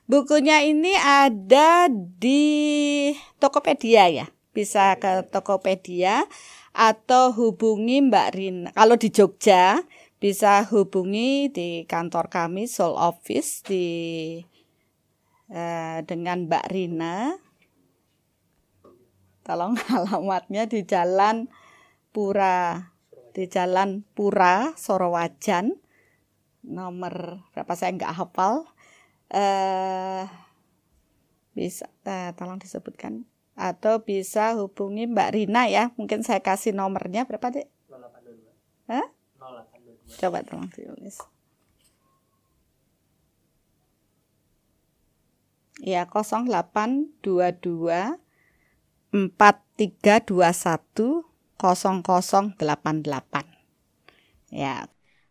Bukunya ini ada di Tokopedia ya. Bisa ke Tokopedia atau hubungi Mbak Rina. Kalau di Jogja bisa hubungi di kantor kami Soul Office di eh, dengan Mbak Rina. Tolong alamatnya di Jalan Pura di Jalan Pura Sorowajan nomor berapa saya nggak hafal eh bisa eh, tolong disebutkan atau bisa hubungi Mbak Rina ya mungkin saya kasih nomornya berapa dek? 0822. Hah? Coba tolong tulis. Ya, 0822 4321 0088. Ya.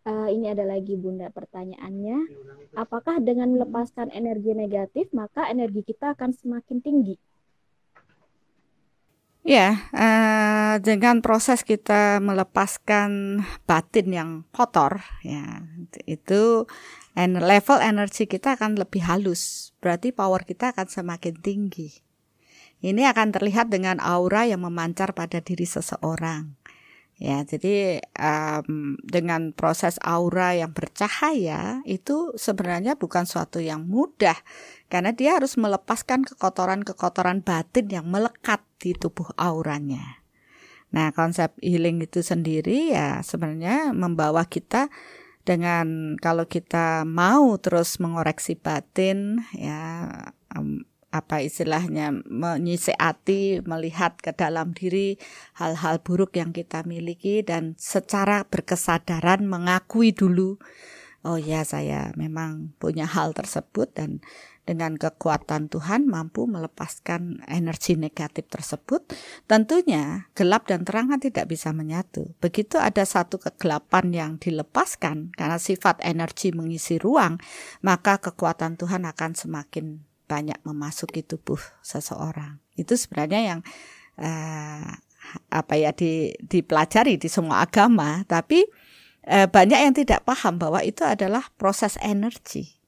Uh, ini ada lagi Bunda pertanyaannya. Apakah dengan melepaskan energi negatif maka energi kita akan semakin tinggi? Ya, uh, dengan proses kita melepaskan batin yang kotor, ya itu and level energi kita akan lebih halus. Berarti power kita akan semakin tinggi. Ini akan terlihat dengan aura yang memancar pada diri seseorang. Ya, jadi um, dengan proses aura yang bercahaya itu sebenarnya bukan suatu yang mudah karena dia harus melepaskan kekotoran-kekotoran batin yang melekat di tubuh auranya. Nah, konsep healing itu sendiri ya sebenarnya membawa kita dengan kalau kita mau terus mengoreksi batin ya um, apa istilahnya menyisiati melihat ke dalam diri hal-hal buruk yang kita miliki dan secara berkesadaran mengakui dulu oh ya saya memang punya hal tersebut dan dengan kekuatan Tuhan mampu melepaskan energi negatif tersebut, tentunya gelap dan terang kan tidak bisa menyatu. Begitu ada satu kegelapan yang dilepaskan karena sifat energi mengisi ruang, maka kekuatan Tuhan akan semakin banyak memasuki tubuh seseorang. Itu sebenarnya yang uh, apa ya di, dipelajari di semua agama, tapi uh, banyak yang tidak paham bahwa itu adalah proses energi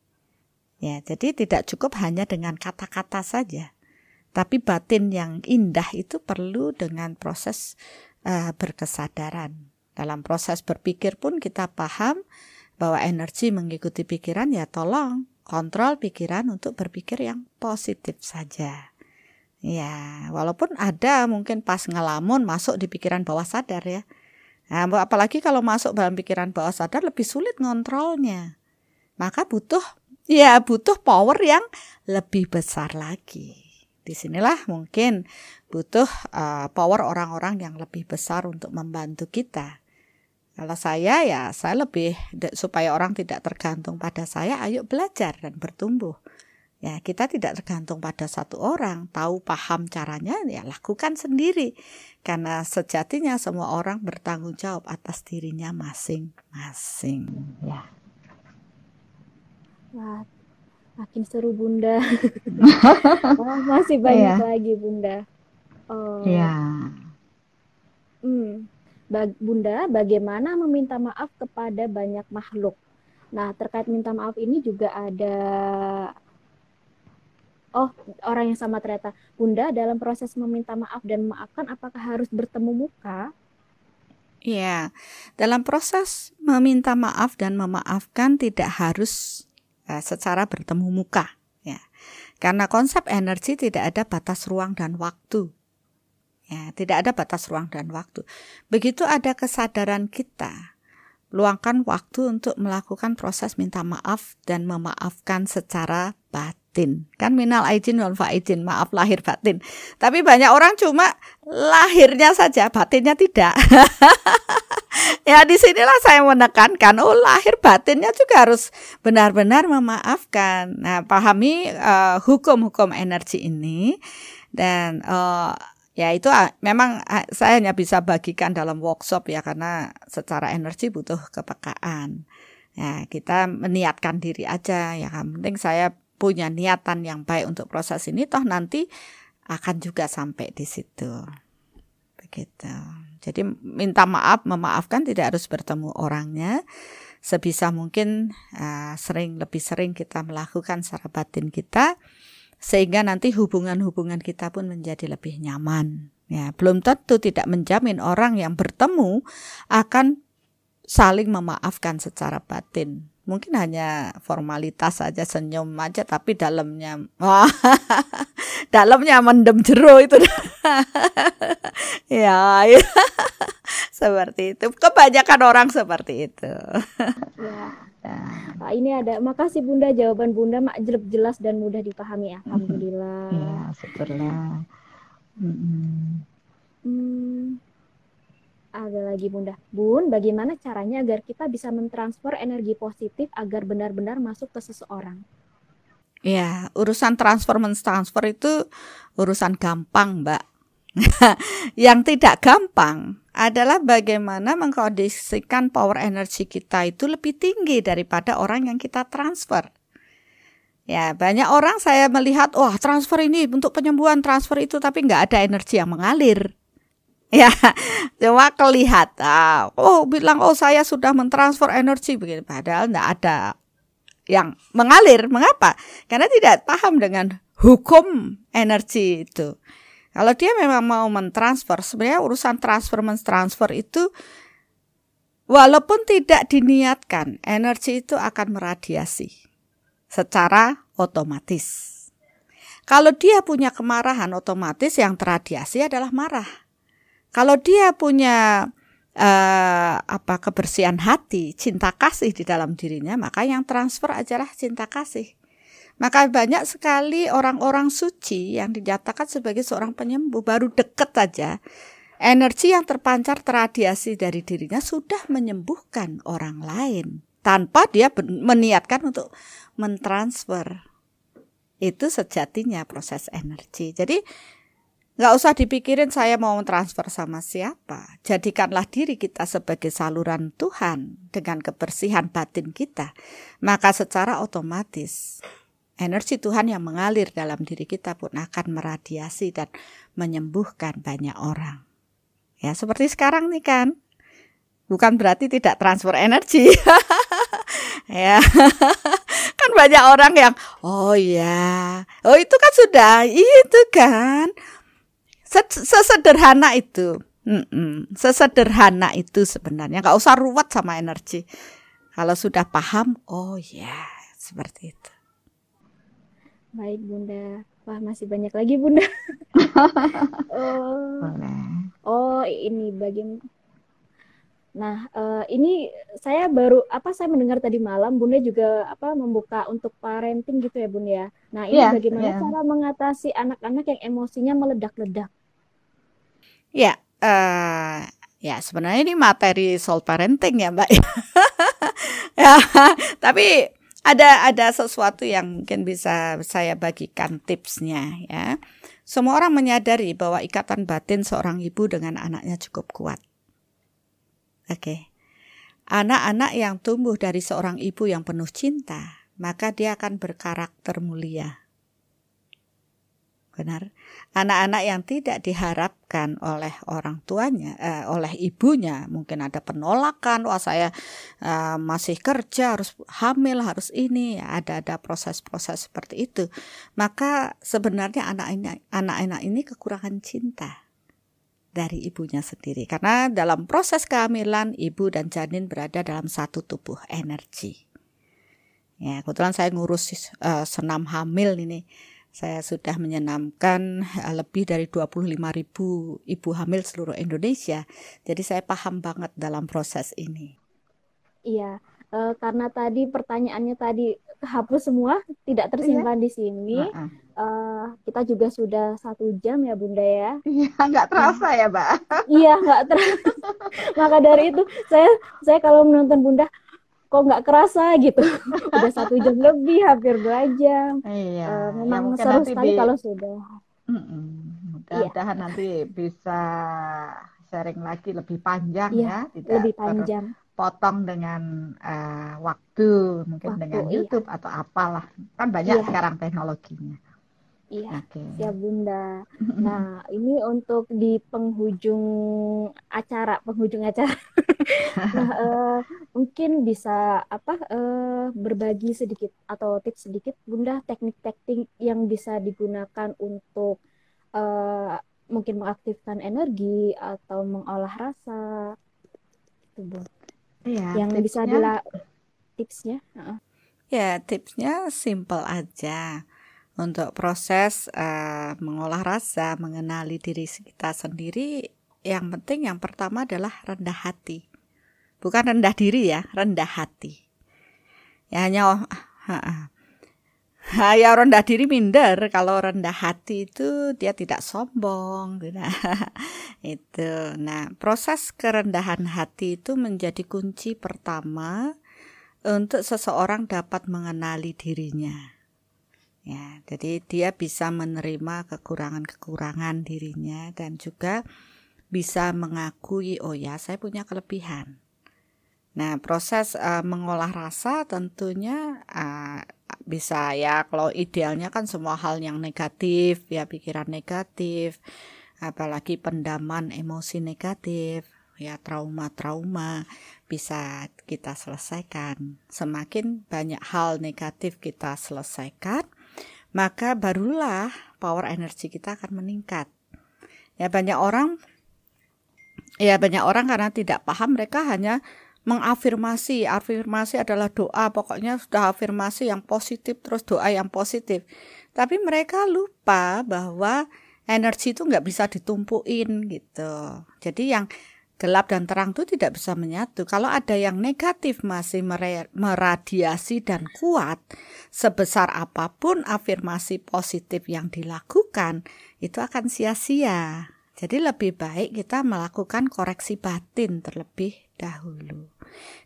Ya, jadi tidak cukup hanya dengan kata-kata saja. Tapi batin yang indah itu perlu dengan proses uh, berkesadaran. Dalam proses berpikir pun kita paham bahwa energi mengikuti pikiran ya tolong kontrol pikiran untuk berpikir yang positif saja. Ya, walaupun ada mungkin pas ngelamun masuk di pikiran bawah sadar ya. Nah, apalagi kalau masuk dalam pikiran bawah sadar lebih sulit ngontrolnya. Maka butuh ya butuh power yang lebih besar lagi. Di sinilah mungkin butuh uh, power orang-orang yang lebih besar untuk membantu kita. Kalau saya ya saya lebih supaya orang tidak tergantung pada saya, ayo belajar dan bertumbuh. Ya, kita tidak tergantung pada satu orang, tahu paham caranya ya lakukan sendiri. Karena sejatinya semua orang bertanggung jawab atas dirinya masing-masing, ya. Wah, makin seru Bunda. oh, masih banyak yeah. lagi Bunda. Oh. Iya. Hmm. Bunda, bagaimana meminta maaf kepada banyak makhluk? Nah, terkait minta maaf ini juga ada Oh, orang yang sama ternyata. Bunda, dalam proses meminta maaf dan memaafkan apakah harus bertemu muka? Iya. Dalam proses meminta maaf dan memaafkan tidak harus uh, secara bertemu muka ya. Karena konsep energi tidak ada batas ruang dan waktu. Ya, tidak ada batas ruang dan waktu. Begitu ada kesadaran kita, luangkan waktu untuk melakukan proses minta maaf dan memaafkan secara batin. Kan minal aidin wal faidin, maaf lahir batin. Tapi banyak orang cuma lahirnya saja, batinnya tidak. ya di sinilah saya menekankan oh lahir batinnya juga harus benar-benar memaafkan nah pahami uh, hukum-hukum energi ini dan uh, ya itu uh, memang uh, saya hanya bisa bagikan dalam workshop ya karena secara energi butuh kepekaan. Ya kita meniatkan diri aja ya kan. Penting saya punya niatan yang baik untuk proses ini toh nanti akan juga sampai di situ. Begitu. Jadi minta maaf, memaafkan tidak harus bertemu orangnya. Sebisa mungkin uh, sering lebih sering kita melakukan secara batin kita sehingga nanti hubungan-hubungan kita pun menjadi lebih nyaman. Ya, belum tentu tidak menjamin orang yang bertemu akan saling memaafkan secara batin. Mungkin hanya formalitas saja senyum aja tapi dalamnya wah dalamnya mendem jero itu. Ya, ya seperti itu kebanyakan orang seperti itu ya. Nah, ini ada makasih Bunda jawaban Bunda mak jelas dan mudah dipahami ya alhamdulillah ya syukurlah hmm. Hmm ada lagi Bunda. Bun, bagaimana caranya agar kita bisa mentransfer energi positif agar benar-benar masuk ke seseorang? Ya, urusan transfer mentransfer itu urusan gampang, Mbak. yang tidak gampang adalah bagaimana mengkondisikan power energi kita itu lebih tinggi daripada orang yang kita transfer. Ya, banyak orang saya melihat, wah transfer ini untuk penyembuhan transfer itu, tapi nggak ada energi yang mengalir. Ya, cuma kelihatan. Oh, bilang oh saya sudah mentransfer energi begini padahal tidak ada yang mengalir. Mengapa? Karena tidak paham dengan hukum energi itu. Kalau dia memang mau mentransfer, sebenarnya urusan transfer mentransfer itu walaupun tidak diniatkan, energi itu akan meradiasi secara otomatis. Kalau dia punya kemarahan otomatis yang teradiasi adalah marah. Kalau dia punya uh, apa kebersihan hati, cinta kasih di dalam dirinya, maka yang transfer adalah cinta kasih. Maka banyak sekali orang-orang suci yang dinyatakan sebagai seorang penyembuh baru deket saja energi yang terpancar teradiasi dari dirinya sudah menyembuhkan orang lain tanpa dia meniatkan untuk mentransfer. Itu sejatinya proses energi. Jadi Nggak usah dipikirin saya mau transfer sama siapa. Jadikanlah diri kita sebagai saluran Tuhan dengan kebersihan batin kita. Maka secara otomatis energi Tuhan yang mengalir dalam diri kita pun akan meradiasi dan menyembuhkan banyak orang. Ya seperti sekarang nih kan. Bukan berarti tidak transfer energi. ya. kan banyak orang yang oh ya. Oh itu kan sudah itu kan sesederhana itu Mm-mm. sesederhana itu sebenarnya nggak usah ruwet sama energi kalau sudah paham oh ya seperti itu baik bunda wah masih banyak lagi bunda oh oh ini bagian Nah, uh, ini saya baru apa saya mendengar tadi malam Bunda juga apa membuka untuk parenting gitu ya Bunda ya. Nah, ini yeah, bagaimana yeah. cara mengatasi anak-anak yang emosinya meledak-ledak? Ya, uh, ya sebenarnya ini materi soal parenting ya Mbak. ya, tapi ada ada sesuatu yang mungkin bisa saya bagikan tipsnya ya. Semua orang menyadari bahwa ikatan batin seorang ibu dengan anaknya cukup kuat. Oke. Okay. Anak-anak yang tumbuh dari seorang ibu yang penuh cinta, maka dia akan berkarakter mulia. Benar. Anak-anak yang tidak diharapkan oleh orang tuanya, eh, oleh ibunya, mungkin ada penolakan, wah saya eh, masih kerja, harus hamil, harus ini, ya, ada ada proses-proses seperti itu. Maka sebenarnya anak-anak anak-anak ini kekurangan cinta dari ibunya sendiri. Karena dalam proses kehamilan, ibu dan janin berada dalam satu tubuh energi. Ya, kebetulan saya ngurus uh, senam hamil ini saya sudah menyenamkan eh, lebih dari 25 ribu ibu hamil seluruh Indonesia. Jadi saya paham banget dalam proses ini. Iya, uh, karena tadi pertanyaannya tadi hapus semua, tidak tersimpan iya. di sini. Uh -uh. Uh, kita juga sudah satu jam ya Bunda ya. Iya, nggak terasa nah, ya, Mbak. Iya, nggak terasa. Maka dari itu saya saya kalau menonton Bunda kok nggak kerasa gitu. Udah satu jam lebih hampir dua jam. Iya, uh, memang ya, seru sekali di... kalau sudah. Mudah-mudahan iya. nanti bisa sharing lagi lebih panjang iya, ya tidak lebih panjang. potong dengan uh, waktu mungkin waktu, dengan iya. YouTube atau apalah. Kan banyak iya. sekarang teknologinya Iya, okay. siap Bunda. Nah, ini untuk di penghujung acara, penghujung acara. nah, uh, mungkin bisa apa uh, berbagi sedikit atau tips sedikit Bunda teknik-teknik yang bisa digunakan untuk uh, mungkin mengaktifkan energi atau mengolah rasa. Itu, Bu. Iya, yang tipsnya, bisa dila tipsnya. Uh. Ya, tipsnya simple aja untuk proses uh, mengolah rasa, mengenali diri kita sendiri, yang penting yang pertama adalah rendah hati. Bukan rendah diri ya, rendah hati. Ya hanya oh, ha, ha, ya rendah diri minder kalau rendah hati itu dia tidak sombong nah, itu nah proses kerendahan hati itu menjadi kunci pertama untuk seseorang dapat mengenali dirinya Ya, jadi dia bisa menerima kekurangan-kekurangan dirinya dan juga bisa mengakui oh ya saya punya kelebihan. Nah, proses uh, mengolah rasa tentunya uh, bisa ya kalau idealnya kan semua hal yang negatif ya pikiran negatif apalagi pendaman emosi negatif ya trauma-trauma bisa kita selesaikan. Semakin banyak hal negatif kita selesaikan, maka barulah power energi kita akan meningkat. Ya banyak orang ya banyak orang karena tidak paham mereka hanya mengafirmasi. Afirmasi adalah doa, pokoknya sudah afirmasi yang positif terus doa yang positif. Tapi mereka lupa bahwa energi itu nggak bisa ditumpuin gitu. Jadi yang gelap dan terang itu tidak bisa menyatu. Kalau ada yang negatif masih meradiasi dan kuat, sebesar apa pun afirmasi positif yang dilakukan, itu akan sia-sia. Jadi lebih baik kita melakukan koreksi batin terlebih dahulu.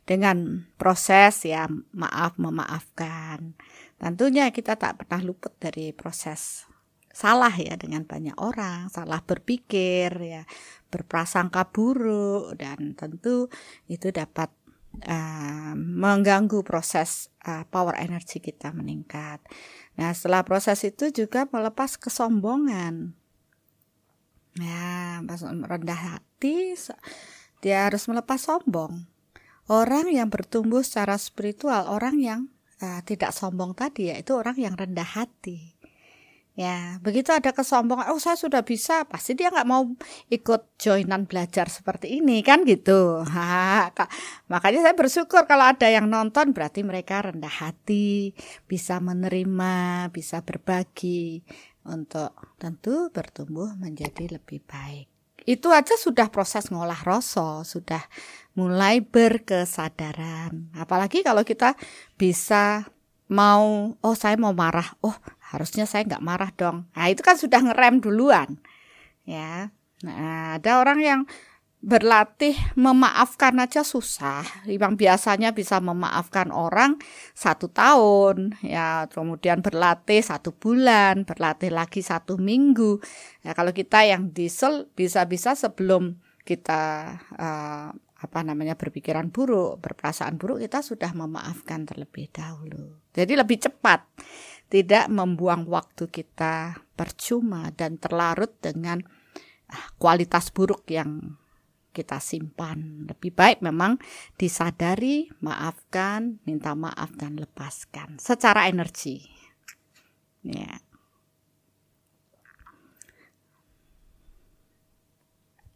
Dengan proses ya maaf memaafkan. Tentunya kita tak pernah luput dari proses salah ya dengan banyak orang, salah berpikir ya, berprasangka buruk dan tentu itu dapat uh, mengganggu proses uh, power energi kita meningkat. Nah, setelah proses itu juga melepas kesombongan. Ya, rendah hati dia harus melepas sombong. Orang yang bertumbuh secara spiritual, orang yang uh, tidak sombong tadi ya itu orang yang rendah hati. Ya, begitu ada kesombongan, oh saya sudah bisa, pasti dia nggak mau ikut joinan belajar seperti ini kan gitu. Ha, makanya saya bersyukur kalau ada yang nonton berarti mereka rendah hati, bisa menerima, bisa berbagi untuk tentu bertumbuh menjadi lebih baik. Itu aja sudah proses ngolah rasa, sudah mulai berkesadaran. Apalagi kalau kita bisa mau oh saya mau marah oh harusnya saya nggak marah dong nah itu kan sudah ngerem duluan ya nah ada orang yang berlatih memaafkan aja susah. Yang biasanya bisa memaafkan orang satu tahun, ya kemudian berlatih satu bulan, berlatih lagi satu minggu. Ya kalau kita yang diesel bisa-bisa sebelum kita uh, apa namanya berpikiran buruk, berperasaan buruk, kita sudah memaafkan terlebih dahulu. Jadi lebih cepat, tidak membuang waktu kita percuma dan terlarut dengan ah, kualitas buruk yang kita simpan. Lebih baik memang disadari, maafkan, minta maaf dan lepaskan secara energi. Ya.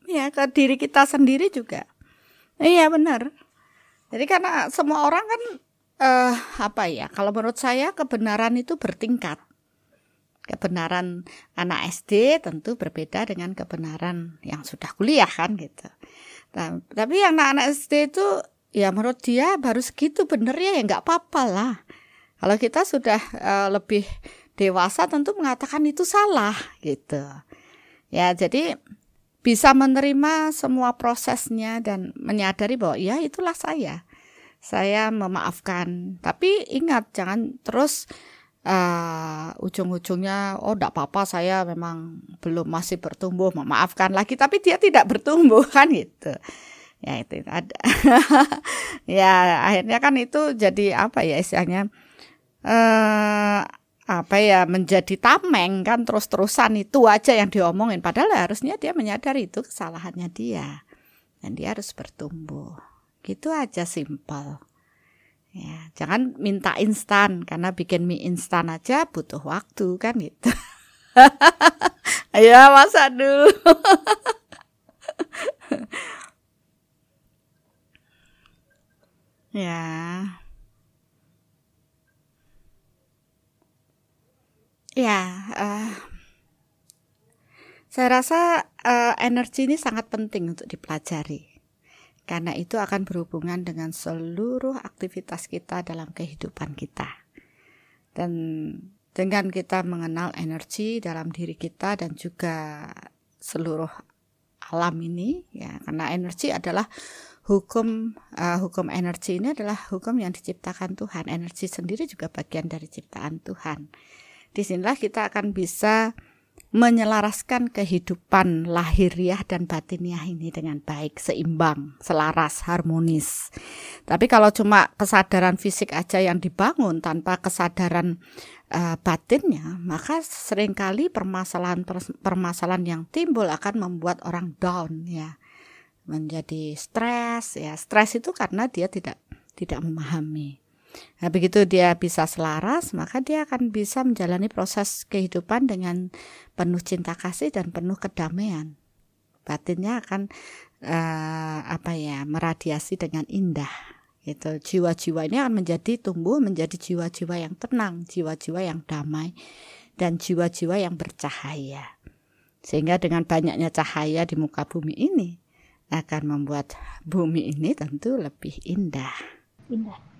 Ya, ke diri kita sendiri juga Iya benar. Jadi karena semua orang kan uh, apa ya? Kalau menurut saya kebenaran itu bertingkat. Kebenaran anak SD tentu berbeda dengan kebenaran yang sudah kuliah kan gitu. Nah, tapi yang anak-anak SD itu ya menurut dia baru segitu benernya ya nggak apa-apa lah. Kalau kita sudah uh, lebih dewasa tentu mengatakan itu salah gitu. Ya jadi bisa menerima semua prosesnya dan menyadari bahwa ya itulah saya. Saya memaafkan. Tapi ingat jangan terus uh, ujung-ujungnya oh tidak apa-apa saya memang belum masih bertumbuh memaafkan lagi tapi dia tidak bertumbuh kan gitu. Ya itu ada. ya akhirnya kan itu jadi apa ya istilahnya uh, apa ya menjadi tameng kan terus-terusan itu aja yang diomongin padahal harusnya dia menyadari itu kesalahannya dia dan dia harus bertumbuh gitu aja simpel. Ya jangan minta instan karena bikin mie instan aja butuh waktu kan gitu. Ayo masa dulu. Ya. Ya, uh, saya rasa uh, energi ini sangat penting untuk dipelajari. Karena itu akan berhubungan dengan seluruh aktivitas kita dalam kehidupan kita. Dan dengan kita mengenal energi dalam diri kita dan juga seluruh alam ini ya karena energi adalah hukum uh, hukum energi ini adalah hukum yang diciptakan Tuhan energi sendiri juga bagian dari ciptaan Tuhan di sinilah kita akan bisa menyelaraskan kehidupan lahiriah dan batiniah ini dengan baik, seimbang, selaras, harmonis. Tapi kalau cuma kesadaran fisik aja yang dibangun tanpa kesadaran uh, batinnya, maka sering kali permasalahan-permasalahan yang timbul akan membuat orang down ya. Menjadi stres ya. Stres itu karena dia tidak tidak memahami. Nah, begitu dia bisa selaras, maka dia akan bisa menjalani proses kehidupan dengan penuh cinta kasih dan penuh kedamaian. Batinnya akan uh, apa ya, meradiasi dengan indah. Itu jiwa-jiwa ini akan menjadi tumbuh menjadi jiwa-jiwa yang tenang, jiwa-jiwa yang damai dan jiwa-jiwa yang bercahaya. Sehingga dengan banyaknya cahaya di muka bumi ini, akan membuat bumi ini tentu lebih indah. Indah.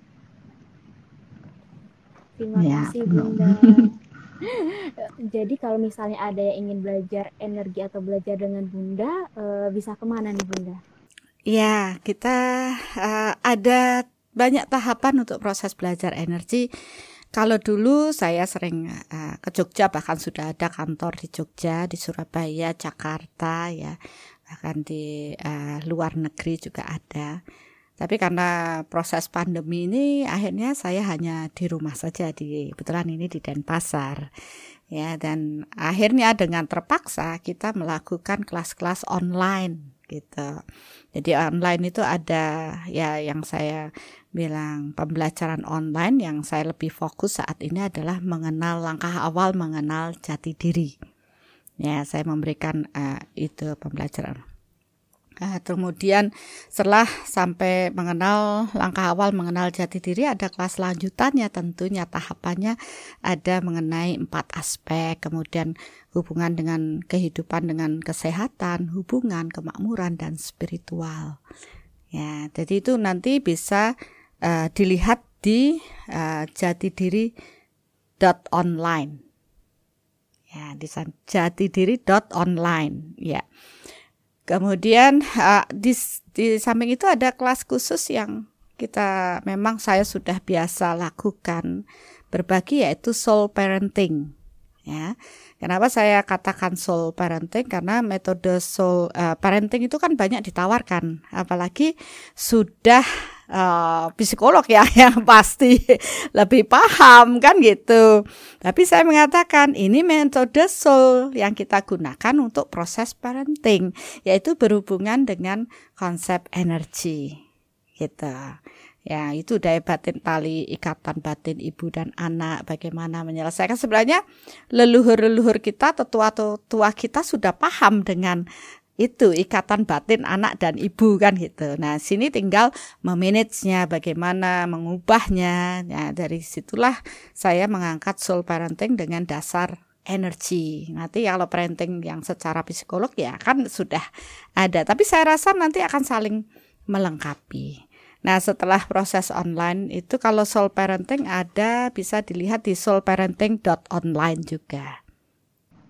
Terima ya, kasih Bunda. Jadi kalau misalnya ada yang ingin belajar energi atau belajar dengan Bunda, uh, bisa ke mana nih Bunda? Ya, kita uh, ada banyak tahapan untuk proses belajar energi. Kalau dulu saya sering uh, ke Jogja, bahkan sudah ada kantor di Jogja, di Surabaya, Jakarta, ya, bahkan di uh, luar negeri juga ada. Tapi karena proses pandemi ini akhirnya saya hanya di rumah saja di kebetulan ini di Denpasar. Ya dan akhirnya dengan terpaksa kita melakukan kelas-kelas online gitu. Jadi online itu ada ya yang saya bilang pembelajaran online yang saya lebih fokus saat ini adalah mengenal langkah awal mengenal jati diri. Ya, saya memberikan uh, itu pembelajaran Nah, kemudian setelah sampai mengenal langkah awal mengenal jati diri ada kelas lanjutannya tentunya tahapannya ada mengenai empat aspek kemudian hubungan dengan kehidupan dengan kesehatan, hubungan, kemakmuran dan spiritual. Ya, jadi itu nanti bisa uh, dilihat di uh, jati diri dot online. Ya, di jati diri dot online ya. Kemudian uh, di, di samping itu ada kelas khusus yang kita memang saya sudah biasa lakukan berbagi yaitu soul parenting ya. Kenapa saya katakan soul parenting? Karena metode soul uh, parenting itu kan banyak ditawarkan, apalagi sudah uh, psikolog ya yang pasti lebih paham kan gitu. Tapi saya mengatakan ini metode soul yang kita gunakan untuk proses parenting, yaitu berhubungan dengan konsep energi gitu. Ya, itu daya batin tali ikatan batin ibu dan anak bagaimana menyelesaikan sebenarnya leluhur-leluhur kita tetua-tetua kita sudah paham dengan itu ikatan batin anak dan ibu kan gitu. Nah, sini tinggal memanagenya bagaimana mengubahnya. Ya, dari situlah saya mengangkat soul parenting dengan dasar energi. Nanti kalau parenting yang secara psikolog ya kan sudah ada, tapi saya rasa nanti akan saling melengkapi. Nah, setelah proses online itu kalau soul parenting ada bisa dilihat di soulparenting.online juga.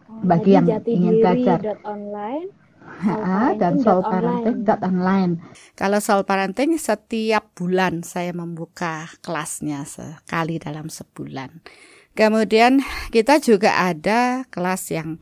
Oh, Bagi yang ingin belajar online dan soul parenting.online. Kalau soul parenting setiap bulan saya membuka kelasnya sekali dalam sebulan. Kemudian kita juga ada kelas yang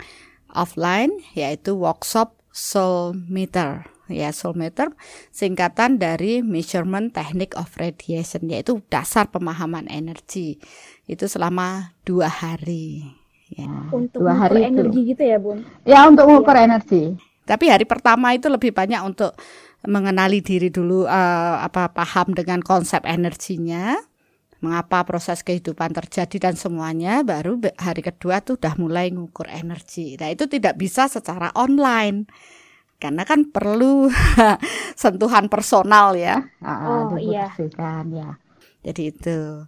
offline yaitu workshop soul meter ya soulmeter singkatan dari measurement technique of radiation yaitu dasar pemahaman energi itu selama dua hari ya untuk dua hari energi itu. gitu ya bun ya untuk mengukur ya. energi tapi hari pertama itu lebih banyak untuk mengenali diri dulu uh, apa paham dengan konsep energinya mengapa proses kehidupan terjadi dan semuanya baru hari kedua tuh udah mulai ngukur energi. Nah, itu tidak bisa secara online karena kan perlu sentuhan personal ya. Oh iya. ya. Jadi itu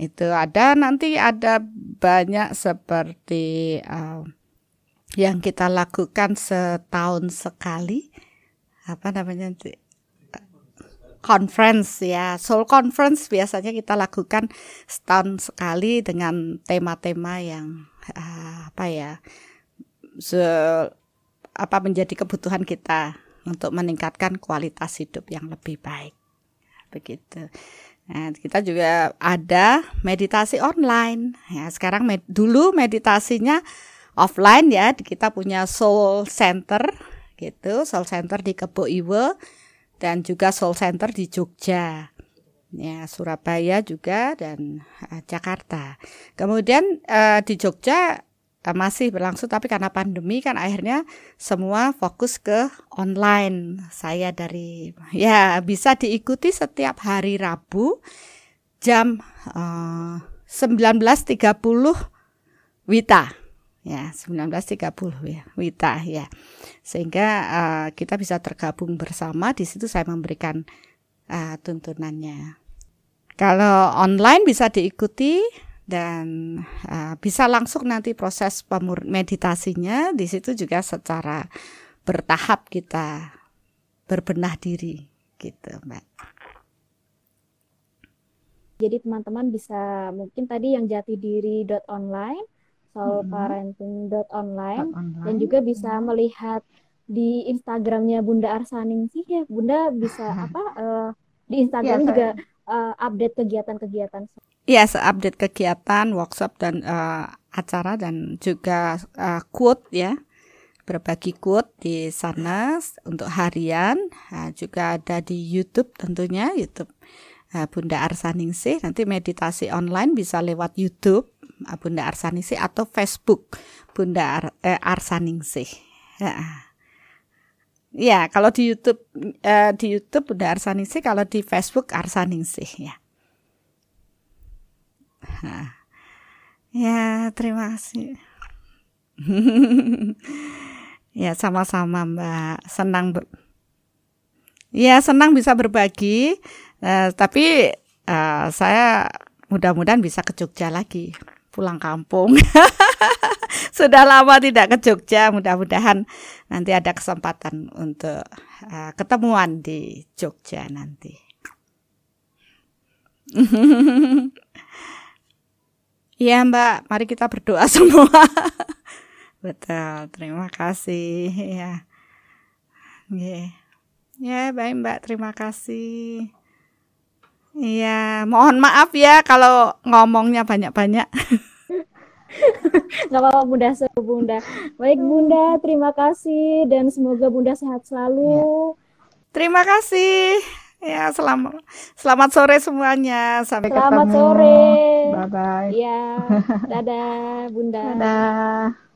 itu ada nanti ada banyak seperti uh, yang kita lakukan setahun sekali apa namanya conference ya soul conference biasanya kita lakukan setahun sekali dengan tema-tema yang uh, apa ya apa menjadi kebutuhan kita untuk meningkatkan kualitas hidup yang lebih baik. Begitu. Nah, kita juga ada meditasi online. Ya, sekarang med dulu meditasinya offline ya. Kita punya Soul Center gitu, Soul Center di Kebo Iwe dan juga Soul Center di Jogja. Ya, Surabaya juga dan uh, Jakarta. Kemudian uh, di Jogja Eh, masih berlangsung tapi karena pandemi kan akhirnya semua fokus ke online. Saya dari ya bisa diikuti setiap hari Rabu jam uh, eh, 19.30 Wita. Ya, 19.30 ya, Wita ya. Sehingga uh, kita bisa tergabung bersama di situ saya memberikan uh, tuntunannya. Kalau online bisa diikuti dan uh, bisa langsung nanti proses meditasinya di situ juga secara bertahap kita berbenah diri gitu, Mbak. Jadi teman-teman bisa mungkin tadi yang jati diri online, soul parenting dot online, dan juga bisa melihat di Instagramnya Bunda Arsaning sih ya. Bunda bisa apa uh, di Instagram ya, juga uh, update kegiatan-kegiatan. Iya, yes, update kegiatan, workshop dan uh, acara dan juga uh, quote ya. Berbagi quote di sana untuk harian. Nah, juga ada di YouTube tentunya YouTube Bunda Arsaningsih nanti meditasi online bisa lewat YouTube Bunda Arsaningsih atau Facebook Bunda Ar eh, Arsaningsih ya. ya kalau di YouTube uh, di YouTube Bunda Arsaningsih kalau di Facebook Arsaningsih ya. Ya, terima kasih. ya, sama-sama Mbak. Senang ber Ya, senang bisa berbagi. Uh, tapi uh, saya mudah-mudahan bisa ke Jogja lagi, pulang kampung. Sudah lama tidak ke Jogja, mudah-mudahan nanti ada kesempatan untuk uh, ketemuan di Jogja nanti. Iya Mbak, mari kita berdoa semua. Betul, terima kasih ya. Yeah. Ya, baik Mbak, terima kasih. Iya, mohon maaf ya kalau ngomongnya banyak-banyak. Gak apa-apa Bunda, Bunda. Baik Bunda, terima kasih dan semoga Bunda sehat selalu. Ya. Terima kasih. Ya, selamat selamat sore semuanya. Sampai selamat ketemu. sore. Bye bye. Ya, dadah Bunda. Dadah.